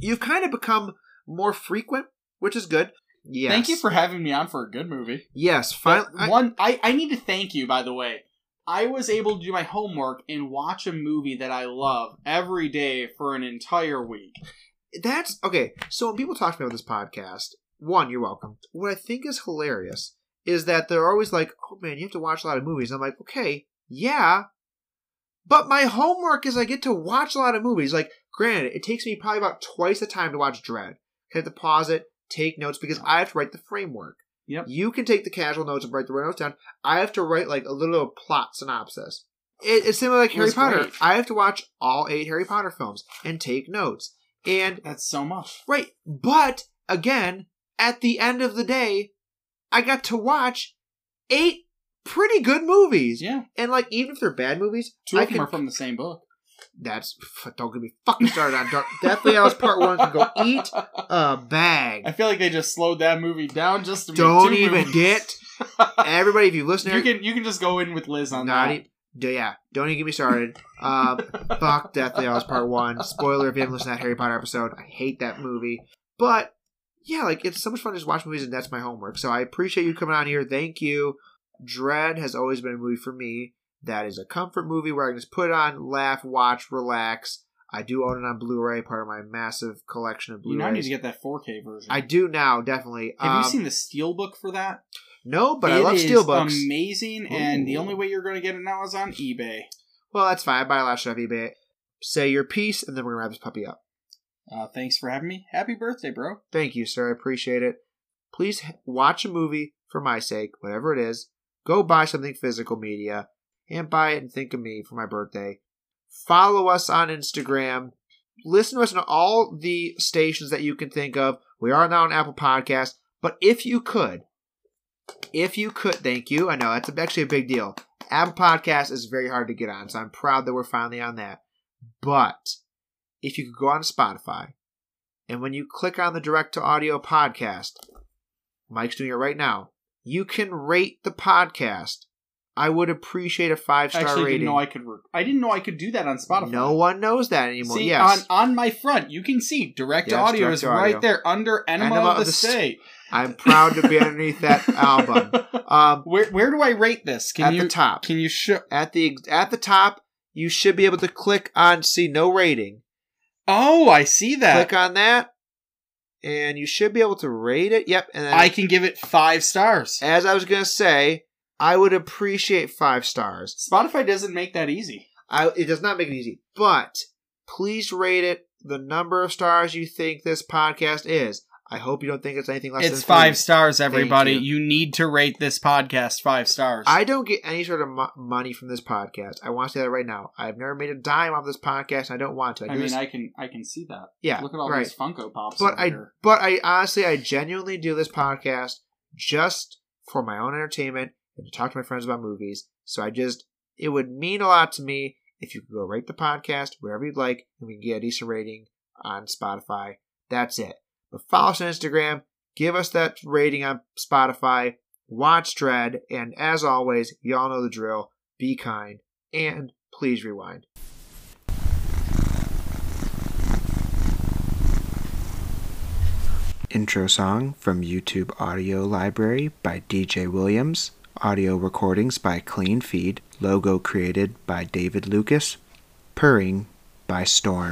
[SPEAKER 1] You've kind of become more frequent, which is good. Yes.
[SPEAKER 2] Thank you for having me on for a good movie.
[SPEAKER 1] Yes, finally.
[SPEAKER 2] One, I, I need to thank you, by the way. I was able to do my homework and watch a movie that I love every day for an entire week.
[SPEAKER 1] That's okay. So when people talk to me about this podcast, one, you're welcome. What I think is hilarious is that they're always like, "Oh man, you have to watch a lot of movies." I'm like, "Okay, yeah." But my homework is I get to watch a lot of movies. Like, granted, it takes me probably about twice the time to watch Dredd. I have to pause it, take notes because I have to write the framework.
[SPEAKER 2] Yep.
[SPEAKER 1] You can take the casual notes and write the notes down. I have to write like a little plot synopsis. It, it's similar like
[SPEAKER 2] It
[SPEAKER 1] Harry Potter.
[SPEAKER 2] great.
[SPEAKER 1] I have to watch all eight Harry Potter films and take notes. And
[SPEAKER 2] That's so much.
[SPEAKER 1] Right. But again, at the end of the day, I got to watch eight pretty good movies.
[SPEAKER 2] Yeah.
[SPEAKER 1] And like even if they're bad movies,
[SPEAKER 2] Two
[SPEAKER 1] I
[SPEAKER 2] of them
[SPEAKER 1] can
[SPEAKER 2] are from the same book.
[SPEAKER 1] That's don't get me fucking started on Dark Deathly Hallows Part One can go eat a bag.
[SPEAKER 2] I feel like they just slowed that movie down just to make
[SPEAKER 1] Don't even
[SPEAKER 2] movies.
[SPEAKER 1] get everybody if you listen
[SPEAKER 2] You can you can just go in with Liz on that.
[SPEAKER 1] e- d- yeah, don't even get me started. Um, fuck Deathly Hallows Part One. Spoiler if you haven't listened to that Harry Potter episode. I hate that movie, but yeah, like it's so much fun to just watch movies, and that's my homework. So I appreciate you coming on here. Thank you. Dredd has always been a movie for me that is a comfort movie where I can just put it on, laugh, watch, relax. I do own it on Blu-ray, part of my massive collection of Blu-rays.
[SPEAKER 2] You now need to get that 4K version.
[SPEAKER 1] I do now, definitely.
[SPEAKER 2] Have
[SPEAKER 1] Um,
[SPEAKER 2] you seen the steelbook for that?
[SPEAKER 1] No, but I love steelbooks.
[SPEAKER 2] Amazing, and the only way you're going to get it now is on eBay.
[SPEAKER 1] well, that's fine. I buy a lot of stuff off eBay. Say your piece, and then we're gonna wrap this puppy up.
[SPEAKER 2] Uh, thanks for having me. Happy birthday, bro.
[SPEAKER 1] Thank you, sir. I appreciate it. Please watch a movie for my sake, whatever it is. Go buy something physical media and buy it and think of me for my birthday. Follow us on Instagram. Listen to us on all the stations that you can think of. We are now on Apple Podcast, but if you could, if you could, thank you. I know that's actually a big deal. Apple Podcast is very hard to get on, so I'm proud that we're finally on that. But if you could go on Spotify, and when you click on the direct to audio podcast, Mike's doing it right now, you can rate the podcast. I would appreciate a five star rating.
[SPEAKER 2] didn't know I could. Re- I didn't know I could do that on Spotify.
[SPEAKER 1] no one knows that anymore.
[SPEAKER 2] See,
[SPEAKER 1] yes,
[SPEAKER 2] on on my front, you can see direct
[SPEAKER 1] Yes,
[SPEAKER 2] audio
[SPEAKER 1] direct
[SPEAKER 2] is
[SPEAKER 1] to
[SPEAKER 2] right there under Enema,
[SPEAKER 1] Enema
[SPEAKER 2] of the,
[SPEAKER 1] the St-
[SPEAKER 2] State.
[SPEAKER 1] I'm proud to be underneath that album. Um,
[SPEAKER 2] Where where do I rate this? Can
[SPEAKER 1] at
[SPEAKER 2] you
[SPEAKER 1] the top,
[SPEAKER 2] can you show?
[SPEAKER 1] at the at the top, you should be able to click on see no rating.
[SPEAKER 2] Oh, I see that.
[SPEAKER 1] Click on that, and you should be able to rate it. Yep, and
[SPEAKER 2] I can give it five stars.
[SPEAKER 1] as I was gonna say, I would appreciate five stars.
[SPEAKER 2] Spotify doesn't make that easy.
[SPEAKER 1] I, it does not make it easy, but please rate it the number of stars you think this podcast is. I hope you don't think it's anything less
[SPEAKER 2] It's
[SPEAKER 1] than
[SPEAKER 2] five stars, everybody.
[SPEAKER 1] you.
[SPEAKER 2] You. need to rate this podcast five stars.
[SPEAKER 1] I don't get any sort of mo- money from this podcast. I want to say that right now. I've never made a dime off this podcast, and I don't want to. I,
[SPEAKER 2] I mean,
[SPEAKER 1] this-
[SPEAKER 2] I can I can see that.
[SPEAKER 1] yeah,
[SPEAKER 2] Look at all
[SPEAKER 1] right.
[SPEAKER 2] these Funko Pops.
[SPEAKER 1] but I,
[SPEAKER 2] here.
[SPEAKER 1] but I honestly, I genuinely do this podcast just for my own entertainment and to talk to my friends about movies. So I just, it would mean a lot to me if you could go rate the podcast wherever you'd like, and we can get a decent rating on Spotify. That's it. But follow us on Instagram, give us that rating on Spotify, watch Dredd, and as always, y'all know the drill. Be kind and please rewind. Intro song from YouTube Audio Library by DJ Williams. Audio recordings by Clean Feed. Logo created by David Lucas. Purring by Storm.